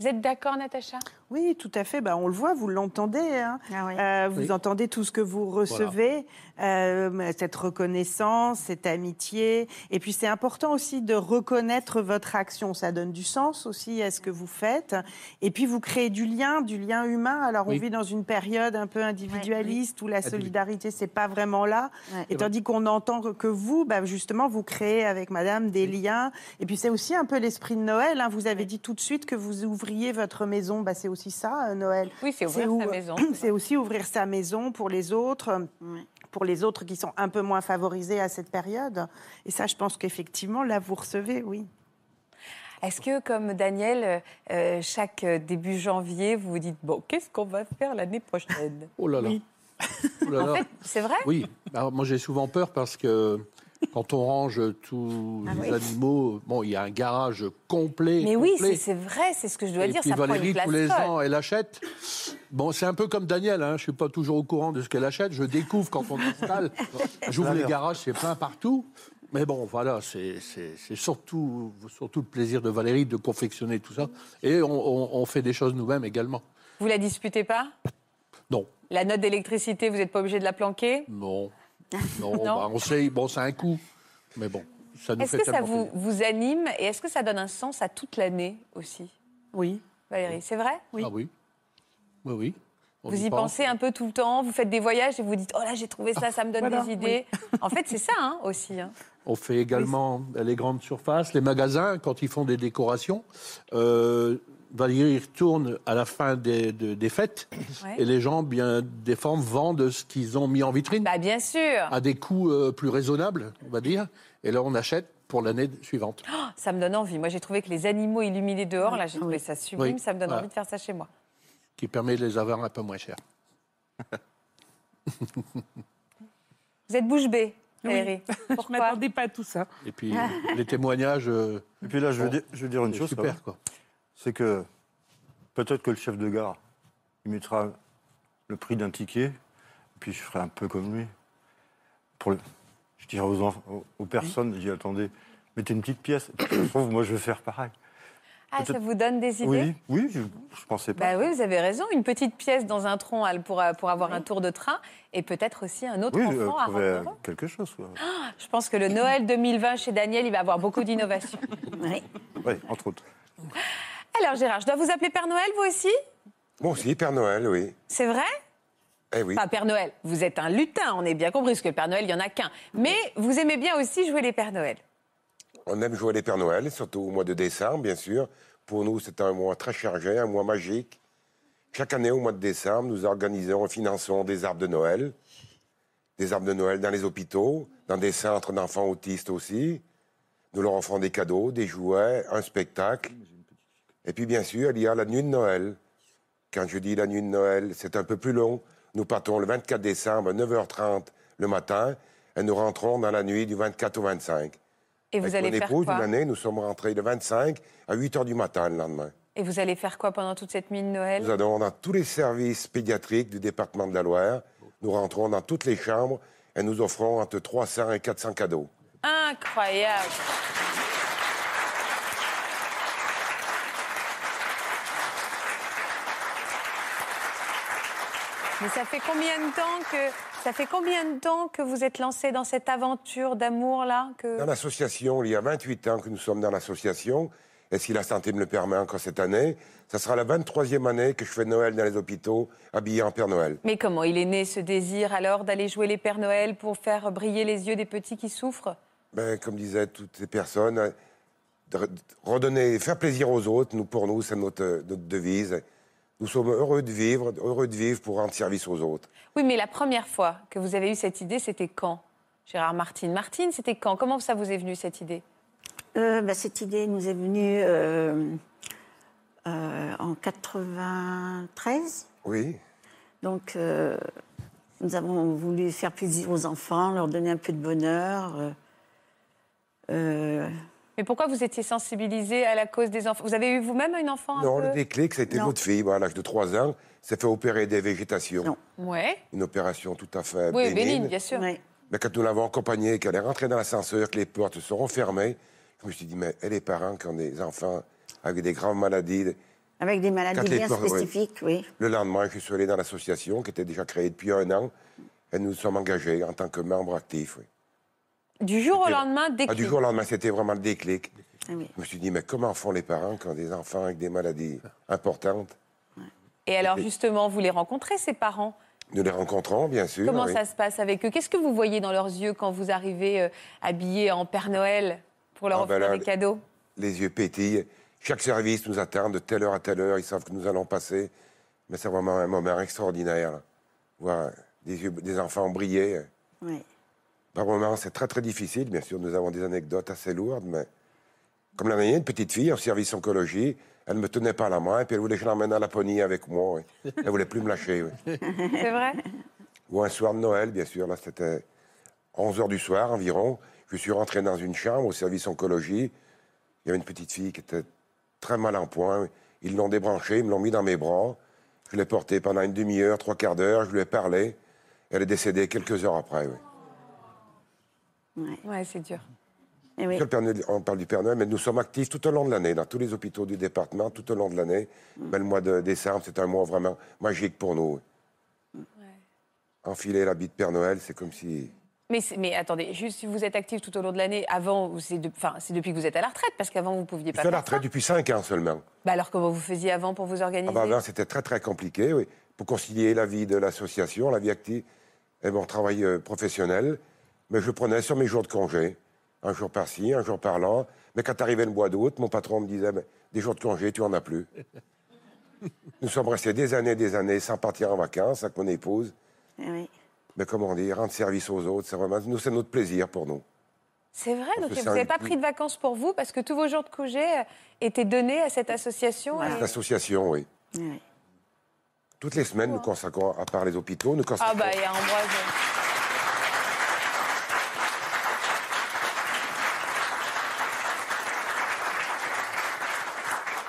Vous êtes d'accord, Natacha? Oui, tout à fait. Ben, on le voit, vous l'entendez. hein. Euh, vous Oui. entendez tout ce que vous recevez, euh, cette reconnaissance, cette amitié. Et puis c'est important aussi de reconnaître votre action. Ça donne du sens aussi à ce que vous faites. Et puis vous créez du lien, du lien humain. Alors on Oui. vit dans une période un peu individualiste où la oui. solidarité c'est pas vraiment là. Et tandis qu'on entend que vous, bah, justement, vous créez avec Madame des liens. Et puis c'est aussi un peu l'esprit de Noël. hein. Vous avez dit tout de suite que vous ouvriez votre maison. Bah, c'est aussi ça, euh, Noël. Oui, c'est ouvrir sa maison. C'est aussi ouvrir sa maison pour les autres. Pour les autres qui sont un peu moins favorisés à cette période. Et ça, je pense qu'effectivement, là, vous recevez, oui. Est-ce que, comme Daniel, euh, euh, chaque début janvier, vous vous dites bon, qu'est-ce qu'on va faire l'année prochaine? Oh là là. Oh là En là. fait, c'est vrai? Oui. Alors, moi, j'ai souvent peur parce que quand on range tous Ah les oui. animaux, bon, il y a un garage complet. Mais oui, complet. c'est c'est vrai, c'est ce que je dois Et dire. puis ça prend Valérie, une place tous les folle. ans, elle achète. Bon, c'est un peu comme Daniel, hein, je ne suis pas toujours au courant de ce qu'elle achète. Je découvre quand on installe. J'ouvre les garages, c'est plein partout. Mais bon, voilà, c'est c'est- c'est surtout, surtout le plaisir de Valérie de confectionner tout ça. Et on, on- on fait des choses nous-mêmes également. Vous la disputez pas? Non, La note d'électricité, vous n'êtes pas obligé de la planquer? Non, non. Non? bah, on sait, bon, c'est un coup. Mais bon, ça nous Est-ce fait que ça vous, vous anime et est-ce que ça donne un sens à toute l'année aussi? Oui. Valérie, c'est vrai? Ah oui. Oui, oui. On Vous y pense. pensez un peu tout le temps, vous faites des voyages et vous dites Oh là, j'ai trouvé ça, ça me donne Voilà, des idées. En fait, c'est ça hein, aussi. hein. On fait également les grandes surfaces, les magasins, quand ils font des décorations. Euh, Valérie retourne à la fin des, de- des fêtes Ouais. et les gens, bien des formes, vendent ce qu'ils ont mis en vitrine Bah, bien sûr. à des coûts euh, plus raisonnables, on va dire. Et là, on achète pour l'année suivante. Oh, ça me donne envie. Moi, j'ai trouvé que les animaux illuminés dehors, là, j'ai trouvé ça sublime. Oui, Ça me donne voilà. envie de faire ça chez moi. qui permet de les avoir un peu moins chers. Vous êtes bouche bée, Oui. Valérie. Je Pourquoi? m'attendais pas à tout ça. Et puis, les témoignages. euh, Et puis là, je veux, bon, dire, je veux dire une c'est chose. super, quoi. C'est que peut-être que le chef de gare, il mettra le prix d'un ticket, et puis je ferai un peu comme lui. Pour le, je dirais aux, enfants, aux, personnes, je dis attendez, mettez une petite pièce. Je trouve, moi, je vais faire pareil. Ah, ça vous donne des idées? Oui, oui, je, je pensais pas. Bah oui, vous avez raison. Une petite pièce dans un tronc pour, pour avoir un tour de train et peut-être aussi un autre oui, enfant euh, à quelque chose. Ah, Je pense que le Noël 2020 chez Daniel, il va avoir beaucoup d'innovations. Oui. Oui, entre autres. Alors Gérard, je dois vous appeler Père Noël, vous aussi? Moi aussi, Père Noël, oui. C'est vrai? Eh oui. Enfin, Père Noël, vous êtes un lutin, on est bien compris, parce que le Père Noël, il n'y en a qu'un. Mais vous aimez bien aussi jouer les Pères Noël. On aime jouer les Pères Noël, surtout au mois de décembre, bien sûr. Pour nous, c'est un mois très chargé, un mois magique. Chaque année, au mois de décembre, nous organisons et finançons des arbres de Noël. Des arbres de Noël dans les hôpitaux, dans des centres d'enfants autistes aussi. Nous leur offrons des cadeaux, des jouets, un spectacle. Et puis, bien sûr, il y a la nuit de Noël. Quand je dis la nuit de Noël, c'est un peu plus long. Nous partons le 24 décembre à 9h30 le matin et nous rentrons dans la nuit du 24 au 25. Et vous allez mon faire épouse, quoi une année, nous sommes rentrés le 25 à 8h du matin le lendemain. Et vous allez faire quoi pendant toute cette nuit de Noël? Nous allons dans tous les services pédiatriques du département de la Loire. Nous rentrons dans toutes les chambres et nous offrons entre 300 et 400 cadeaux. Incroyable. Mais ça fait combien de temps que ça fait combien de temps que vous êtes lancé dans cette aventure d'amour là que... Dans l'association, il y a 28 ans que nous sommes dans l'association. Et si la santé me le permet encore cette année, ça sera la 23e année que je fais Noël dans les hôpitaux, habillé en Père Noël. Mais comment il est né ce désir alors d'aller jouer les Pères Noël pour faire briller les yeux des petits qui souffrent? Ben, comme disaient toutes ces personnes, redonner, faire plaisir aux autres, nous, pour nous, c'est notre, notre devise. Nous sommes heureux de vivre, heureux de vivre pour rendre service aux autres. Oui, mais la première fois que vous avez eu cette idée, c'était quand? Gérard Martine. Martine, c'était quand? Comment ça vous est venu cette idée? Euh, bah, cette idée nous est venue euh, euh, en 93. Oui. Donc, euh, nous avons voulu faire plaisir aux enfants, leur donner un peu de bonheur. Mais pourquoi vous étiez sensibilisé à la cause des enfants? Vous avez eu vous-même une enfant un Non, peu le déclic, ça a été Non. notre fille, à l'âge de 3 ans, s'est fait opérer des végétations. Ouais. Une opération tout à fait Oui, bénigne. bénigne, bien sûr. Mais quand nous l'avons accompagnée, qu'elle est rentrée dans l'ascenseur, que les portes se seront fermées, je me suis dit, mais les parents qui ont des enfants avec des graves maladies avec des maladies bien portes- spécifiques, oui. Le lendemain, je suis allé dans l'association qui était déjà créée depuis un an et nous nous sommes engagés en tant que membres actifs. oui. Du jour au lendemain, Ah, déclic. du jour au lendemain, c'était vraiment le déclic. Ah oui. Je me suis dit, mais comment font les parents qui ont des enfants avec des maladies importantes? Et alors justement, vous les rencontrez, ces parents? Nous les rencontrons, bien sûr. Comment oui. ça se passe avec eux? Qu'est-ce que vous voyez dans leurs yeux quand vous arrivez euh, habillés en Père Noël pour leur Ah, ben offrir là, des cadeaux? Les yeux pétillent. Chaque service nous attend de telle heure à telle heure. Ils savent que nous allons passer. Mais c'est vraiment un moment extraordinaire. là. Voir des, yeux, des enfants briller. Oui. Par moments, c'est très, très difficile. Bien sûr, nous avons des anecdotes assez lourdes, mais comme l'année dernière, une petite fille en service oncologie, elle ne me tenait pas la main, puis elle voulait que je l'emmène à Laponie avec moi. oui. Elle voulait plus me lâcher. oui. C'est vrai? Ou un soir de Noël, bien sûr. Là, c'était 11 heures du soir environ. Je suis rentré dans une chambre au service oncologie. Il y avait une petite fille qui était très mal en point. Ils l'ont débranchée, ils me l'ont mis dans mes bras. Je l'ai portée pendant une demi-heure, trois quarts d'heure. Je lui ai parlé. Elle est décédée quelques heures après. Oui. Ouais, c'est dur. Eh oui. Monsieur le Père Noël, on parle du Père Noël, mais nous sommes actifs tout au long de l'année, dans tous les hôpitaux du département, tout au long de l'année. Mais le mois de décembre, c'est un mois vraiment magique pour nous. Enfiler l'habit de Père Noël, c'est comme si... Mais, attendez, juste si vous êtes actif tout au long de l'année, avant, ou c'est de- depuis que vous êtes à la retraite, parce qu'avant vous pouviez Je pas suis à la retraite depuis 5 ans seulement. Bah alors comment vous faisiez avant pour vous organiser Ah bah avant, c'était très, très compliqué, oui. Pour concilier la vie de l'association, la vie active et mon travail euh, professionnel. Mais je prenais sur mes jours de congé, un jour par-ci, un jour par-là. Mais quand arrivait le mois d'août, mon patron me disait Mais Des jours de congé, tu en as plus. Nous sommes restés des années et des années sans partir en vacances avec mon épouse. Eh oui. Mais comment dire, rendre service aux autres, c'est vraiment, nous, c'est notre plaisir pour nous. C'est vrai, Parce donc vous n'avez un- pas pris de vacances pour vous parce que tous vos jours de congé euh, étaient donnés à cette association. et- Cette association, oui. Oui. Toutes les semaines, nous consacrons, à part les hôpitaux, nous Ah consacrons bah il y a Ambroise.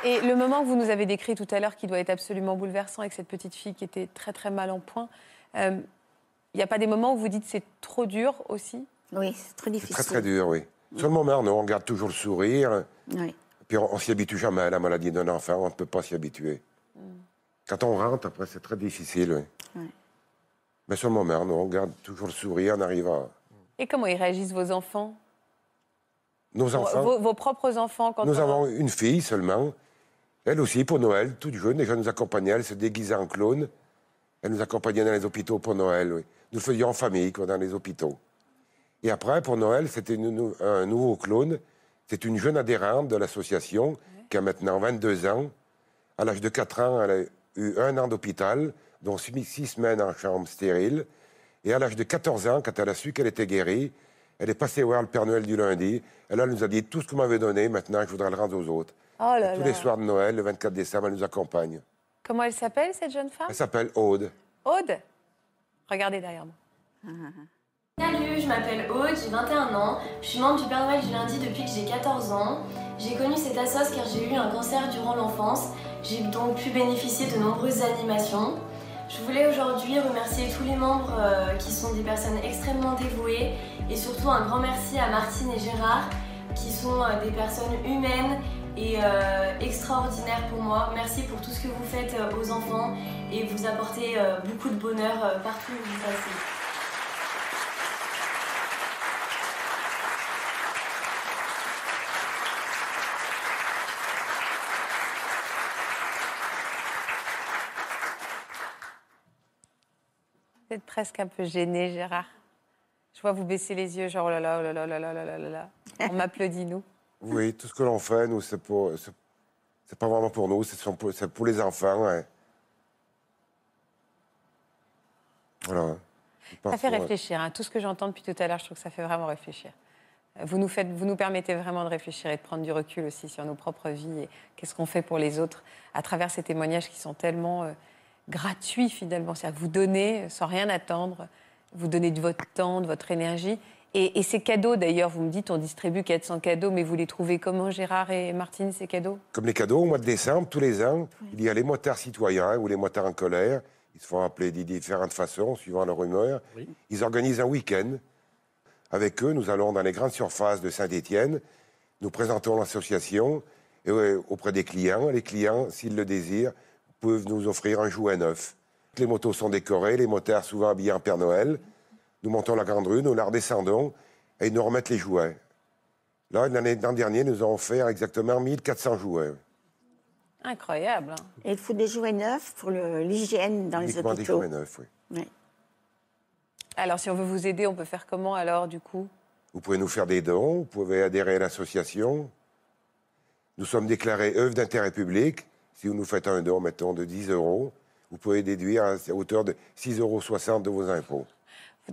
Et le moment que vous nous avez décrit tout à l'heure, qui doit être absolument bouleversant avec cette petite fille qui était très très mal en point, euh, il n'y a pas des moments où vous dites c'est trop dur aussi? Oui, c'est très difficile. Très, très dur, oui. Sur le moment, on garde toujours le sourire. Oui. Puis on, on s'y habitue jamais à la maladie d'un enfant, on ne peut pas s'y habituer. Quand on rentre, après, c'est très difficile, oui. Mais sur le moment, on garde toujours le sourire, on arrive à... Et comment ils réagissent vos enfants? Nos enfants, Vos, vos propres enfants quand nous on- avons une fille seulement. Elle aussi, pour Noël, toute jeune, déjà nous accompagnait, elle se déguisait en clown. Elle nous accompagnait dans les hôpitaux pour Noël, oui. Nous le faisions en famille, quoi, dans les hôpitaux. Et après, pour Noël, c'était un nouveau clown. C'est une jeune adhérente de l'association qui a maintenant 22 ans. À l'âge de 4 ans, elle a eu un an d'hôpital, dont six six semaines en chambre stérile. Et à l'âge de 14 ans, quand elle a su qu'elle était guérie, elle est passée voir le Père Noël du lundi. Et là, elle nous a dit tout ce que vous m'avez donné, maintenant, je voudrais le rendre aux autres. Oh là tous là. les soirs de Noël, le 24 décembre, elle nous accompagne. Comment elle s'appelle, cette jeune femme? Elle s'appelle Aude. Aude? Regardez derrière moi. Salut, je m'appelle Aude, j'ai 21 ans. Je suis membre du Père Noël du lundi depuis que j'ai 14 ans. J'ai connu cette assoce car j'ai eu un cancer durant l'enfance. J'ai donc pu bénéficier de nombreuses animations. Je voulais aujourd'hui remercier tous les membres euh, qui sont des personnes extrêmement dévouées et surtout un grand merci à Martine et Gérard qui sont euh, des personnes humaines et euh, extraordinaires pour moi. Merci pour tout ce que vous faites euh, aux enfants et vous apportez euh, beaucoup de bonheur partout où vous passez. Vous êtes presque un peu gêné, Gérard. Je vois vous baisser les yeux, genre oh là là, oh là là, oh là là, oh là là, oh là là. On m'applaudit, nous. Oui, tout ce que l'on fait, nous, c'est pour. C'est pas vraiment pour nous, c'est pour, les enfants. ouais. Voilà. Ça fait réfléchir. hein. Tout ce que j'entends depuis tout à l'heure, je trouve que ça fait vraiment réfléchir. Vous nous, faites, vous nous permettez vraiment de réfléchir et de prendre du recul aussi sur nos propres vies et qu'est-ce qu'on fait pour les autres à travers ces témoignages qui sont tellement euh, gratuits finalement. C'est à vous donner euh, sans rien attendre, vous donner de votre temps, de votre énergie. Et, et ces cadeaux d'ailleurs, vous me dites on distribue 400 cadeaux, mais vous les trouvez comment Gérard et Martine, ces cadeaux? Comme les cadeaux, au mois de décembre, tous les ans, il y a les motards citoyens ou les motards en colère. Ils se font appeler de différentes façons, suivant leur humeur. Ils organisent un week-end. Avec eux, nous allons dans les grandes surfaces de Saint-Étienne. Nous présentons l'association et, auprès des clients. Les clients, s'ils le désirent, peuvent nous offrir un jouet neuf. Les motos sont décorées, les motards souvent habillés en Père Noël. Nous montons la grande rue, nous la redescendons et ils nous remettent les jouets. Là, l'année l'an dernier, nous avons offert exactement 1400 jouets. Incroyable. hein. Et il faut des jouets neufs pour le- l'hygiène dans les Uniquement des hôpitaux. jouets neufs, oui. Oui. Alors si on veut vous aider, on peut faire comment alors du coup? Vous pouvez nous faire des dons, vous pouvez adhérer à l'association. Nous sommes déclarés œuvres d'intérêt public. Si vous nous faites un don, mettons, de 10 euros, vous pouvez déduire à hauteur de 6,60 euros de vos impôts.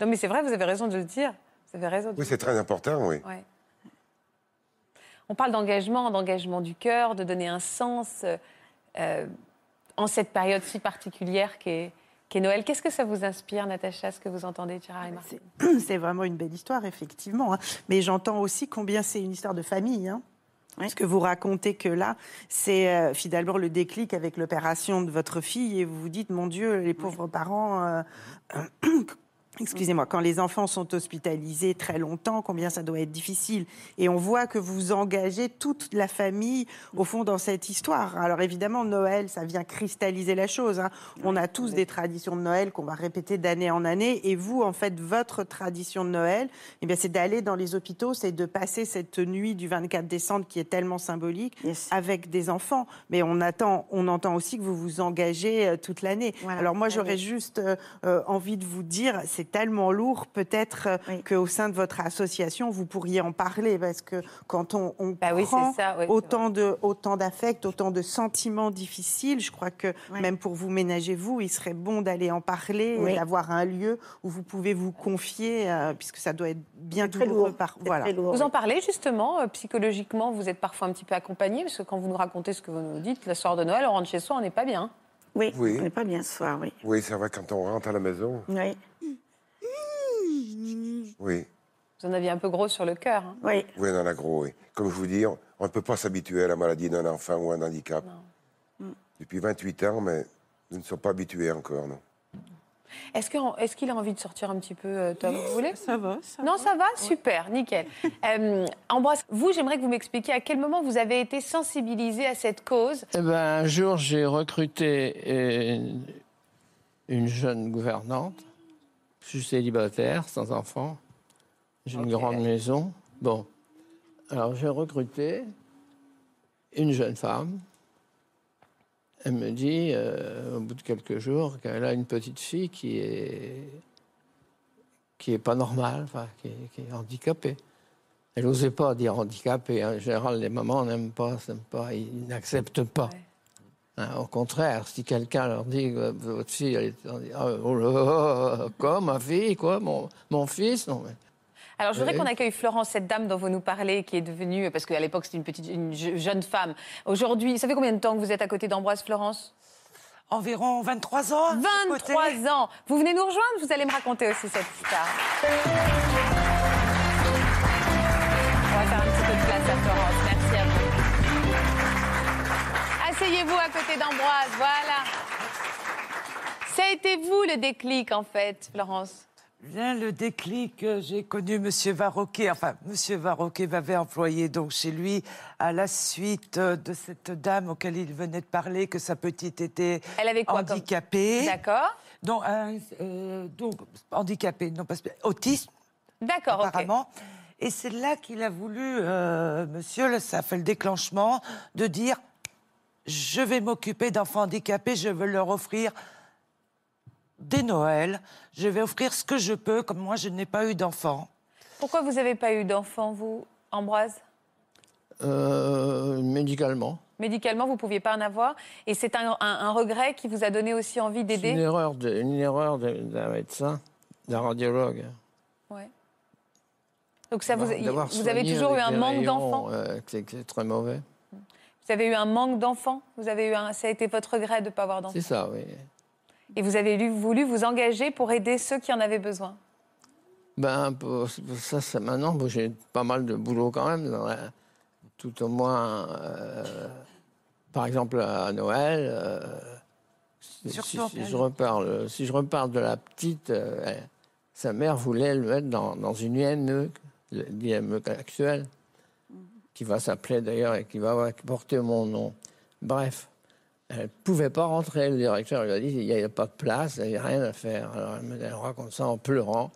Non mais c'est vrai, vous avez raison de le dire. Vous avez raison. de Oui, c'est très important, oui. Ouais. On parle d'engagement, d'engagement du cœur, de donner un sens euh, euh, en cette période si particulière qu'est Noël. Qu'est-ce que ça vous inspire, Natacha, ce que vous entendez, Gérard et C'est vraiment une belle histoire, effectivement. hein. Mais j'entends aussi combien c'est une histoire de famille. hein. Ce que vous racontez que là, c'est euh, finalement le déclic avec l'opération de votre fille et vous vous dites, mon Dieu, les pauvres parents, euh, excusez-moi, quand les enfants sont hospitalisés très longtemps, combien ça doit être difficile. Et on voit que vous engagez toute la famille, au fond, dans cette histoire. Alors évidemment, Noël, ça vient cristalliser la chose. hein. On a tous des traditions de Noël qu'on va répéter d'année en année. Et vous, en fait, votre tradition de Noël, eh bien, c'est d'aller dans les hôpitaux, c'est de passer cette nuit du 24 décembre qui est tellement symbolique avec des enfants. Mais on, attend, on entend aussi que vous vous engagez euh, toute l'année. Alors moi, j'aurais juste euh, euh, envie de vous dire, c'est tellement lourd, peut-être euh, qu'au sein de votre association, vous pourriez en parler, parce que quand on, on Bah oui, prend ça, oui, c'est autant de autant d'affects, autant de sentiments difficiles, je crois que même pour vous ménager vous, il serait bon d'aller en parler, Oui. et d'avoir un lieu où vous pouvez vous confier, euh, puisque ça doit être bien douloureux lourd. par C'est voilà. très lourd, Vous en parlez justement, euh, psychologiquement, vous êtes parfois un petit peu accompagné, parce que quand vous nous racontez ce que vous nous dites, le soir de Noël, on rentre chez soi, on n'est pas bien. Oui, Oui. on n'est pas bien ce soir, oui. Oui, c'est vrai, quand on rentre à la maison, Oui. Oui. Vous en aviez un peu gros sur le cœur. hein. Oui. Oui, on en a gros, oui. Comme je vous dis, on ne peut pas s'habituer à la maladie d'un enfant ou à un handicap. Depuis 28 ans, mais nous ne sommes pas habitués encore, non. Est-ce qu'il a envie de sortir un petit peu, euh, Tom Vous voulez? Ça va. non, ça va? Super, nickel. Euh, Ambroise, vous, j'aimerais que vous m'expliquiez à quel moment vous avez été sensibilisé à cette cause. Eh ben, un jour, j'ai recruté une, une jeune gouvernante. Je suis célibataire, sans enfant. J'ai une grande maison. Bon. Alors, j'ai recruté une jeune femme. Elle me dit, euh, au bout de quelques jours, qu'elle a une petite fille qui est qui est pas normale, enfin, qui, est, qui est handicapée. Elle n'osait pas dire handicapée. En général, les mamans n'aiment pas, n'aiment pas, ils n'acceptent pas. Hein, au contraire, si quelqu'un leur dit que votre fille, elle est... on dit, Ah, oh là là, quoi, ma fille, quoi, mon, mon fils non, mais- Alors, je voudrais Oui. qu'on accueille Florence, cette dame dont vous nous parlez, qui est devenue, parce qu'à l'époque, c'était une petite, une je- jeune femme. Aujourd'hui, ça fait combien de temps que vous êtes à côté d'Ambroise, Florence? Environ 23 ans. 23 ans. Vous venez nous rejoindre, vous allez me raconter aussi cette histoire. Asseyez-vous à côté d'Ambroise, voilà. Ça a été vous le déclic, en fait, Florence? Bien le déclic, euh, j'ai connu Monsieur Varroquet. Enfin, Monsieur Varroquet m'avait employé donc chez lui à la suite euh, de cette dame auquel il venait de parler, que sa petite était Elle avait quoi comme- handicapée. D'accord. Donc, euh, donc handicapée, non pas autisme. D'accord, apparemment. Et c'est là qu'il a voulu, euh, Monsieur, là, ça a fait le déclenchement de dire je vais m'occuper d'enfants handicapés, je veux leur offrir des Noëls, je vais offrir ce que je peux, comme moi je n'ai pas eu d'enfants. Pourquoi vous n'avez pas eu d'enfant, vous, Ambroise? Euh, médicalement. Médicalement, vous ne pouviez pas en avoir. Et c'est un, un- un regret qui vous a donné aussi envie C'est une d'aider erreur, de- une erreur de- d'un médecin, d'un radiologue. Ouais. Donc ça, vous, D'avoir vous avez toujours eu un manque rayons, d'enfants? euh, c'est c'est très mauvais. Vous avez eu un manque d'enfants? Vous avez eu un, Ça a été votre regret de ne pas avoir d'enfants? C'est ça, oui. Et vous avez lu- voulu vous engager pour aider ceux qui en avaient besoin? Ben, pour, ça, c'est maintenant, bon, j'ai pas mal de boulot quand même. dans la- tout au moins, euh, par exemple, à Noël, euh, si, si- je reparle, si je reparle de la petite, euh, elle- sa mère voulait le mettre dans, dans une IME, l'IME actuelle, qui va s'appeler d'ailleurs et qui va porter mon nom. Bref, elle ne pouvait pas rentrer. Le directeur lui a dit il n'y a pas de place, il n'y a rien à faire. Alors elle me raconte ça en pleurant.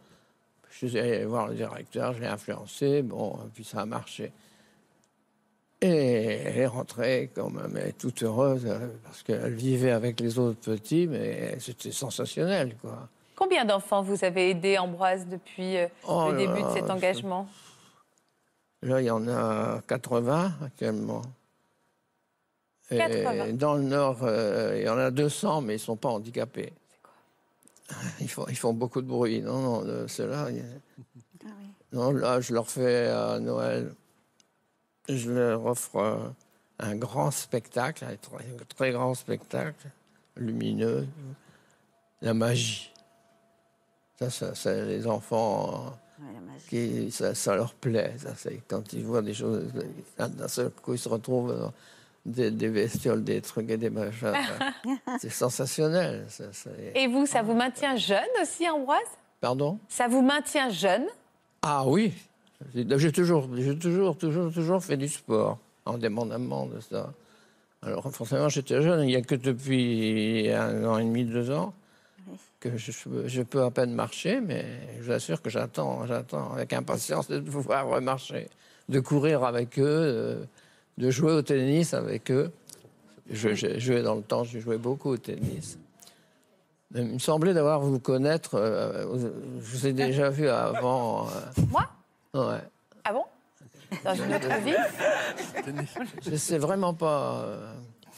Je suis allé voir le directeur, je l'ai influencé, bon, puis ça a marché. Et elle est rentrée quand même, elle est toute heureuse, parce qu'elle vivait avec les autres petits, mais c'était sensationnel, quoi. Combien d'enfants vous avez aidé, Ambroise, depuis euh, Oh le début de cet engagement? Là, il y en a 80 actuellement. Et 80. dans le Nord, euh, il y en a 200, mais ils ne sont pas handicapés. Ils font, ils font beaucoup de bruit. Non, non, euh, ceux-là. il y a- Non, là, je leur fais à Noël, je leur offre euh, un grand spectacle, un très, très grand spectacle, lumineux, la magie. Ça, ça, ça, les enfants, qui, ça, ça leur plaît. Ça, quand ils voient des choses, d'un seul coup, ils se retrouvent dans des, des bestioles, des trucs et des machins. c'est sensationnel. ça, Et vous, ça vous maintient jeune aussi, Ambroise? Pardon? Ça vous maintient jeune? Ah oui, j'ai toujours, j'ai toujours, toujours, toujours fait du sport, indépendamment de ça. Alors forcément, j'étais jeune, il n'y a que depuis un an et demi, deux ans, que je, je peux à peine marcher, mais je vous assure que j'attends, j'attends avec impatience de pouvoir remarcher, de courir avec eux, de, de jouer au tennis avec eux. Je, j'ai joué dans le temps, j'ai joué beaucoup au tennis. Il me semblait d'avoir vous connaître. euh, je vous ai déjà vu avant. euh, Moi? Ouais. Ah bon? Dans une autre vie? Je sais vraiment pas. euh,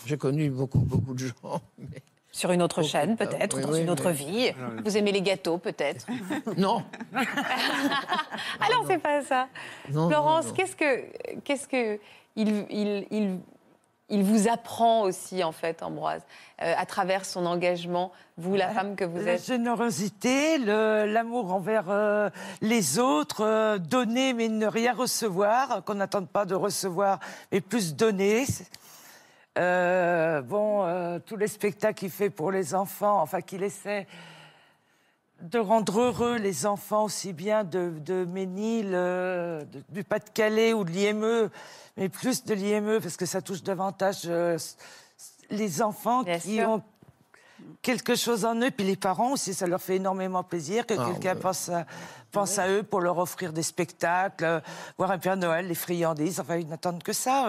J'ai connu beaucoup, beaucoup de gens. mais- Sur une autre chaîne, peut-être, Oui, ou dans oui, une autre mais- vie. Vous aimez les gâteaux, peut-être Non. Ah non, c'est pas ça. Non, Florence, non, qu'est-ce que, qu'est-ce que il, il, il, il vous apprend aussi, en fait, Ambroise, euh, à travers son engagement, vous, la femme que vous La êtes? générosité, le- l'amour envers euh, les autres, euh, donner mais ne rien recevoir, qu'on n'attende pas de recevoir, mais plus donner. C'est- Euh, bon, euh, tous les spectacles qu'il fait pour les enfants, enfin qu'il essaie de rendre heureux les enfants aussi bien de, de Ménil, euh, de- du Pas-de-Calais ou de l'IME, mais plus de l'IME parce que ça touche davantage euh, les enfants qui sûr. ont quelque chose en eux, puis les parents aussi, ça leur fait énormément plaisir que Ah, quelqu'un ouais. pense, à, pense à eux pour leur offrir des spectacles, euh, voir un Père Noël, les friandises, enfin ils n'attendent que ça.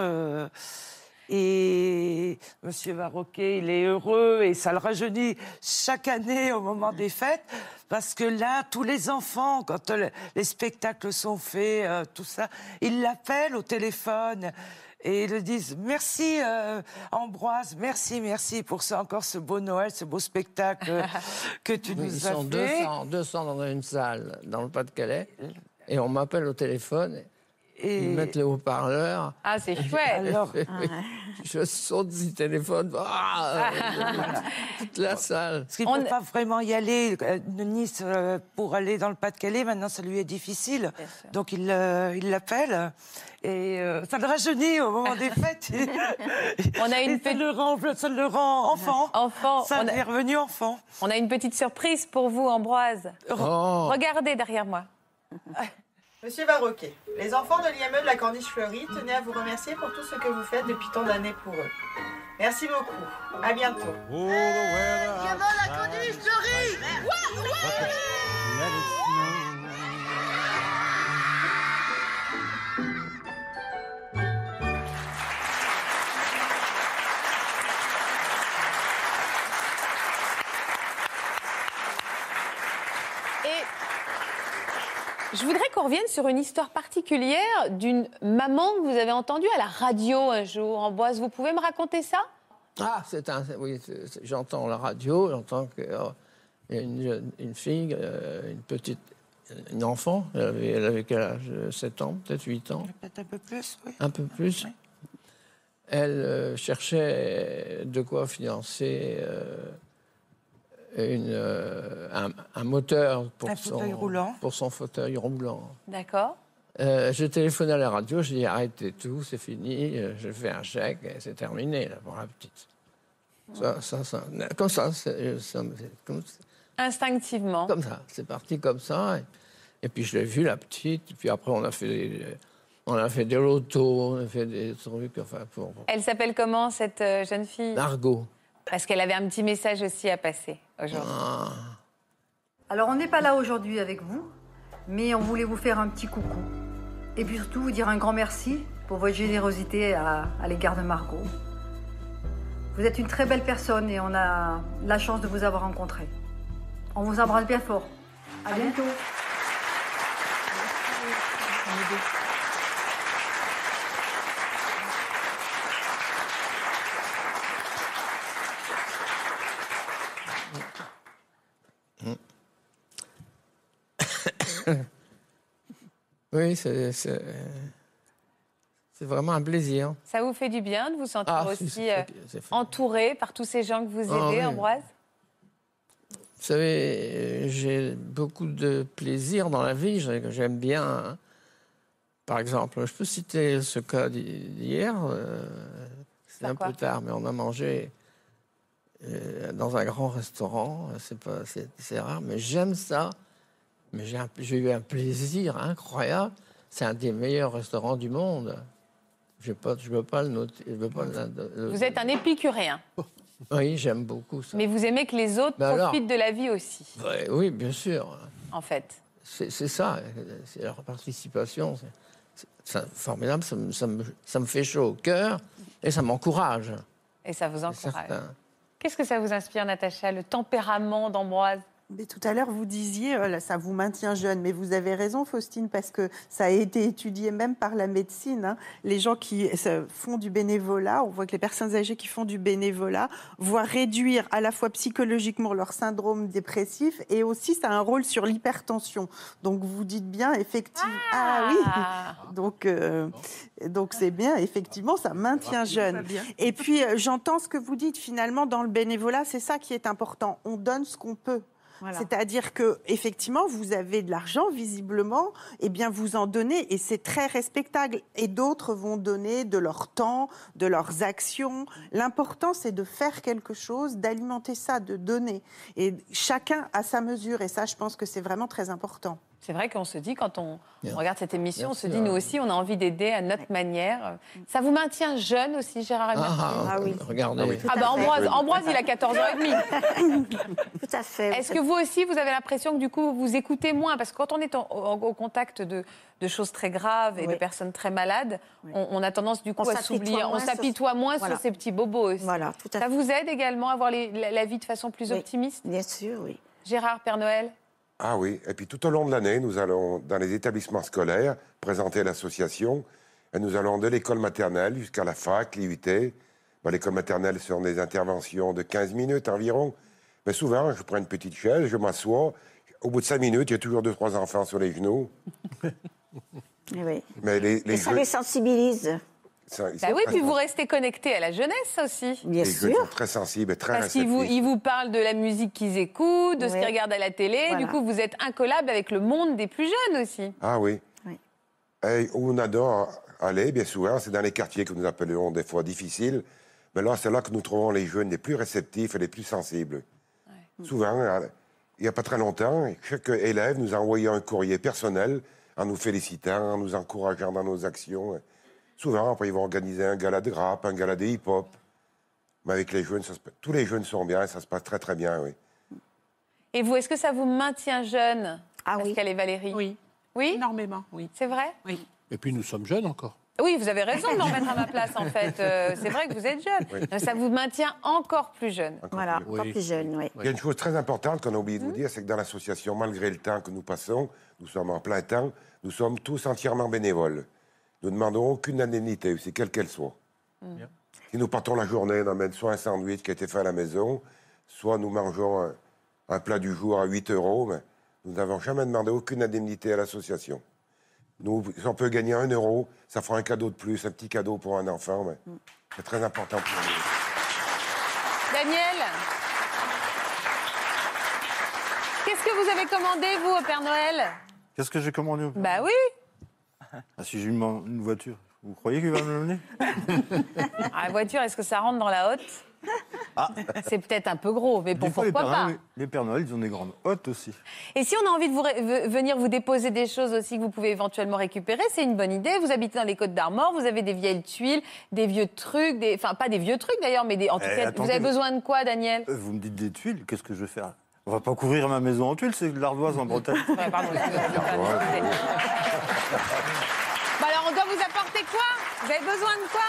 Et Monsieur Varroquet, il est heureux et ça le rajeunit chaque année au moment des fêtes, parce que là, tous les enfants, quand les spectacles sont faits, euh, tout ça, ils l'appellent au téléphone Et ils le disent merci euh, Ambroise, merci, merci pour ce, encore ce beau Noël, ce beau spectacle que tu Ils nous as sont fait. 200, 200 dans une salle dans le Pas-de-Calais. Et on m'appelle au téléphone. Et- Ils mettent les haut-parleurs. Ah, c'est chouette. Alors, je saute du téléphone. Ah, toute la salle. Parce qu'il ne peut pas vraiment y aller euh, de Nice euh, pour aller dans le Pas-de-Calais. Maintenant, ça lui est difficile. Donc, il euh, il l'appelle. Et euh, ça le rajeunit au moment des fêtes. On a une Et ça, le rend, ça le rend enfant. Enfant. Ça on a- est revenu enfant. On a une petite surprise pour vous, Ambroise. Oh. Regardez derrière moi. Monsieur Varroquet, les enfants de l'IME de la Corniche Fleurie tenaient à vous remercier pour tout ce que vous faites depuis tant d'années pour eux. Merci beaucoup. À bientôt. La Corniche Fleurie je voudrais qu'on revienne sur une histoire particulière d'une maman que vous avez entendue à la radio un jour. Ambroise, vous pouvez me raconter ça? Ah, c'est un. Oui, j'entends la radio, j'entends qu'il y a une, une fille, euh, une petite. Une enfant, elle avait, elle avait quel âge? 7 ans, peut-être 8 ans, Peut-être un peu plus, oui. un peu plus. Elle euh, cherchait de quoi financer euh, une, euh, un, un moteur pour, Un son, fauteuil roulant. pour son fauteuil roulant. D'accord. Euh, j'ai téléphoné à la radio, j'ai dit arrêtez tout, c'est fini, euh, je fais un chèque et c'est terminé là, pour la petite. Ça, ça, ça, comme ça, c'est ça, c'est comme, Instinctivement. comme ça, c'est parti comme ça. Et, et puis je l'ai vue, la petite, et puis après on a fait des, on a fait des lotos, on a fait des trucs, enfin pour Elle s'appelle comment, cette euh, jeune fille? Margot. Parce qu'elle avait un petit message aussi à passer aujourd'hui. Ah. Alors, on n'est pas là aujourd'hui avec vous, mais on voulait vous faire un petit coucou. Et puis surtout vous dire un grand merci pour votre générosité à, à l'égard de Margot. Vous êtes une très belle personne et on a la chance de vous avoir rencontré. On vous embrasse bien fort. À bientôt. Oui, c'est c'est- c'est vraiment un plaisir. Ça vous fait du bien de vous sentir Ah, si, aussi c'est- euh, c'est- entouré par tous ces gens que vous Ah, aidez, oui. Ambroise? Vous savez, j'ai beaucoup de plaisir dans la vie. j'ai- J'aime bien. Par exemple, je peux citer ce cas d'hi- d'hier. euh, C'était un peu tard, mais on a mangé euh, dans un grand restaurant. C'est c'est c'est rare, mais j'aime ça. Mais j'ai eu un plaisir incroyable. C'est un des meilleurs restaurants du monde. Je ne veux pas le noter. je veux pas le- le- Vous êtes un épicurien, Oui, j'aime beaucoup ça. mais vous aimez que les autres Ben alors. profitent de la vie aussi, oui, bien sûr. en fait. C'est ça, c'est leur participation. c'est- formidable, ça me, ça me- ça me fait chaud au cœur et ça m'encourage. Et ça vous encourage. Qu'est-ce que ça vous inspire, Natacha, le tempérament d'Ambroise? Mais tout à l'heure, vous disiez, euh, là, ça vous maintient jeune, mais vous avez raison, Faustine, parce que ça a été étudié même par la médecine. hein. Les gens qui euh, font du bénévolat, on voit que les personnes âgées qui font du bénévolat voient réduire à la fois psychologiquement leur syndrome dépressif et aussi ça a un rôle sur l'hypertension. Donc vous dites bien, effectivement. Ah, oui Donc euh, donc c'est bien, effectivement, ça maintient jeune. bien. Et puis j'entends ce que vous dites finalement dans le bénévolat, c'est ça qui est important. On donne ce qu'on peut. C'est-à-dire que effectivement, vous avez de l'argent visiblement, et bien vous en donnez et c'est très respectable. Et d'autres vont donner de leur temps, de leurs actions. L'important, c'est de faire quelque chose, d'alimenter ça, de donner. Et chacun à sa mesure. Et ça, je pense que c'est vraiment très important. C'est vrai qu'on se dit, quand on, regarde cette émission, on se dit, nous aussi, on a envie d'aider à notre manière. Ça vous maintient jeune aussi, Gérard Emerson Ah, regardez. Ah bah Ambroise, Ambroise, il a 14 ans et demi. Tout à fait. Est-ce que vous aussi, vous avez l'impression que du coup, vous écoutez moins? Parce que quand on est en- au, au contact de, de choses très graves et de Oui. personnes très malades, on, on a tendance du coup On à s'apitoie s'oublier. On moins sur- s'apitoie moins Voilà. sur ces petits bobos aussi. Voilà, tout à Ça fait. vous aide également à voir les- la, la vie de façon plus Oui. optimiste? Bien sûr, oui. Gérard, Père Noël? Ah oui, et puis tout au long de l'année, nous allons dans les établissements scolaires présenter l'association Et nous allons de l'école maternelle jusqu'à la fac, l'IUT. L'école maternelle sont des interventions de 15 minutes environ. Mais souvent, je prends une petite chaise, je m'assois. Au bout de 5 minutes, il y a toujours deux, trois enfants sur les genoux. Eh oui. Mais les, les Et ça jeux- les sensibilise. Ça- ils Bah oui, puis vous restez connecté à la jeunesse aussi. Bien les jeunes sont très sensibles et très Parce qu'ils vous, réceptifs. ils vous parlent de la musique qu'ils écoutent, de ce qu'ils regardent à la télé. Voilà. Du coup, vous êtes incollable avec le monde des plus jeunes aussi. Ah oui. Oui. Et où on adore aller, bien souvent, c'est dans les quartiers que nous appelons des fois difficiles. Mais là, c'est là que nous trouvons les jeunes les plus réceptifs et les plus sensibles. Souvent, il n'y a pas très longtemps, chaque élève nous a envoyé un courrier personnel en nous félicitant, en nous encourageant dans nos actions. Souvent, après, ils vont organiser un gala de rap, un gala de hip-hop. Mais avec les jeunes, ça se passe- tous les jeunes sont bien, ça se passe très, très bien, oui. Et vous, est-ce que ça vous maintient jeune, Ah oui. Pascal et Valérie? Oui. Oui? Énormément, oui. C'est vrai? Oui. Et puis nous sommes jeunes encore. Oui, vous avez raison de m'en mettre à ma place, en fait. Euh, c'est vrai que vous êtes jeune. Oui. Ça vous maintient encore plus jeune. Voilà, Oui. encore plus jeune, oui. Il y a une chose très importante qu'on a oublié de vous dire, c'est que dans l'association, malgré le temps que nous passons, nous sommes en plein temps, nous sommes tous entièrement bénévoles. Nous ne demandons aucune indemnité, aussi quelle qu'elle soit. Bien. Si nous partons la journée, on amène soit un sandwich qui a été fait à la maison, soit nous mangeons un, un plat du jour à 8 euros, mais nous n'avons jamais demandé aucune indemnité à l'association. Nous, si on peut gagner un euro, ça fera un cadeau de plus, un petit cadeau pour un enfant, mais c'est très important pour nous. Daniel? Qu'est-ce que vous avez commandé, vous, au Père Noël? Qu'est-ce que j'ai commandé au- Bah oui Ah, Si j'ai une, une voiture, vous croyez qu'il va me l'amener Ah, La voiture, est-ce que ça rentre dans la hotte? Ah. C'est peut-être un peu gros, mais fois, les pourquoi Pères, pas? Noël, les Pères Noël, ils ont des grandes hottes aussi. Et si on a envie de vous venir vous déposer des choses aussi que vous pouvez éventuellement récupérer, c'est une bonne idée. Vous habitez dans les Côtes d'Armor, vous avez des vieilles tuiles, des vieux trucs, des... enfin pas des vieux trucs d'ailleurs, mais des... en tout Eh, cas, attendez, vous avez besoin de quoi, Daniel? Euh, Vous me dites des tuiles, qu'est-ce que je vais faire? On va pas couvrir ma maison en tuiles, c'est de l'ardoise en Bretagne. Ouais, pardon, excusez-moi, j'ai pas noté. Bah alors, on doit vous apporter quoi Vous avez besoin de quoi?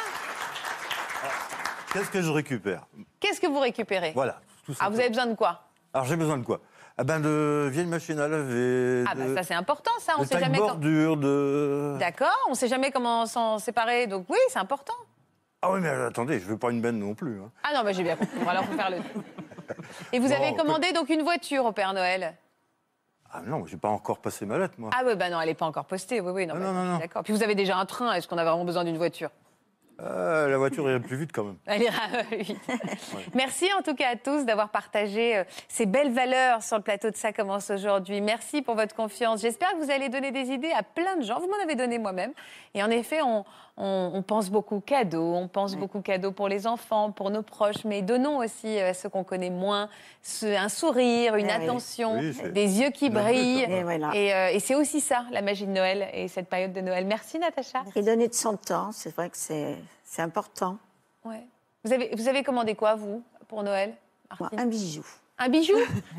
Qu'est-ce que je récupère? Qu'est-ce que vous récupérez? Voilà, tout ça. Ah, vous avez besoin de quoi? Alors j'ai besoin de quoi? Ah ben de vieilles machines à laver, Ah, de, ça c'est important, ça. On de sait jamais. quand- taille-bordure, de... D'accord, on sait jamais comment s'en séparer, donc oui, c'est important. Ah oui, mais attendez, je veux pas une benne non plus. hein. Ah non, bah, j'ai bien compris. Alors, faut faire le. Et vous Bon, avez commandé donc une voiture au Père Noël? Ah non, j'ai pas encore passé ma lettre, moi. Ah oui, bah non, elle n'est pas encore postée. Oui, oui, non, Ah, bah, non, non. D'accord. Puis vous avez déjà un train. Est-ce qu'on a vraiment besoin d'une voiture? Euh, la voiture irait plus vite quand même. Elle ira vite. Merci en tout cas à tous d'avoir partagé euh, ces belles valeurs sur le plateau de Ça commence aujourd'hui. Merci pour votre confiance. J'espère que vous allez donner des idées à plein de gens. Vous m'en avez donné moi-même. Et en effet, on, on- on pense beaucoup cadeaux, on pense beaucoup cadeaux pour les enfants, pour nos proches, mais donnons aussi euh, à ceux qu'on connaît moins ce- un sourire, une oui. attention, Oui, des yeux qui brillent. Et voilà. Et, euh, et c'est aussi ça, la magie de Noël et cette période de Noël. Merci Natacha. Et donner de son temps, c'est vrai que c'est c'est important. Ouais. Vous, avez, vous avez commandé quoi, vous, pour Noël Moi, un bijou. Un bijou?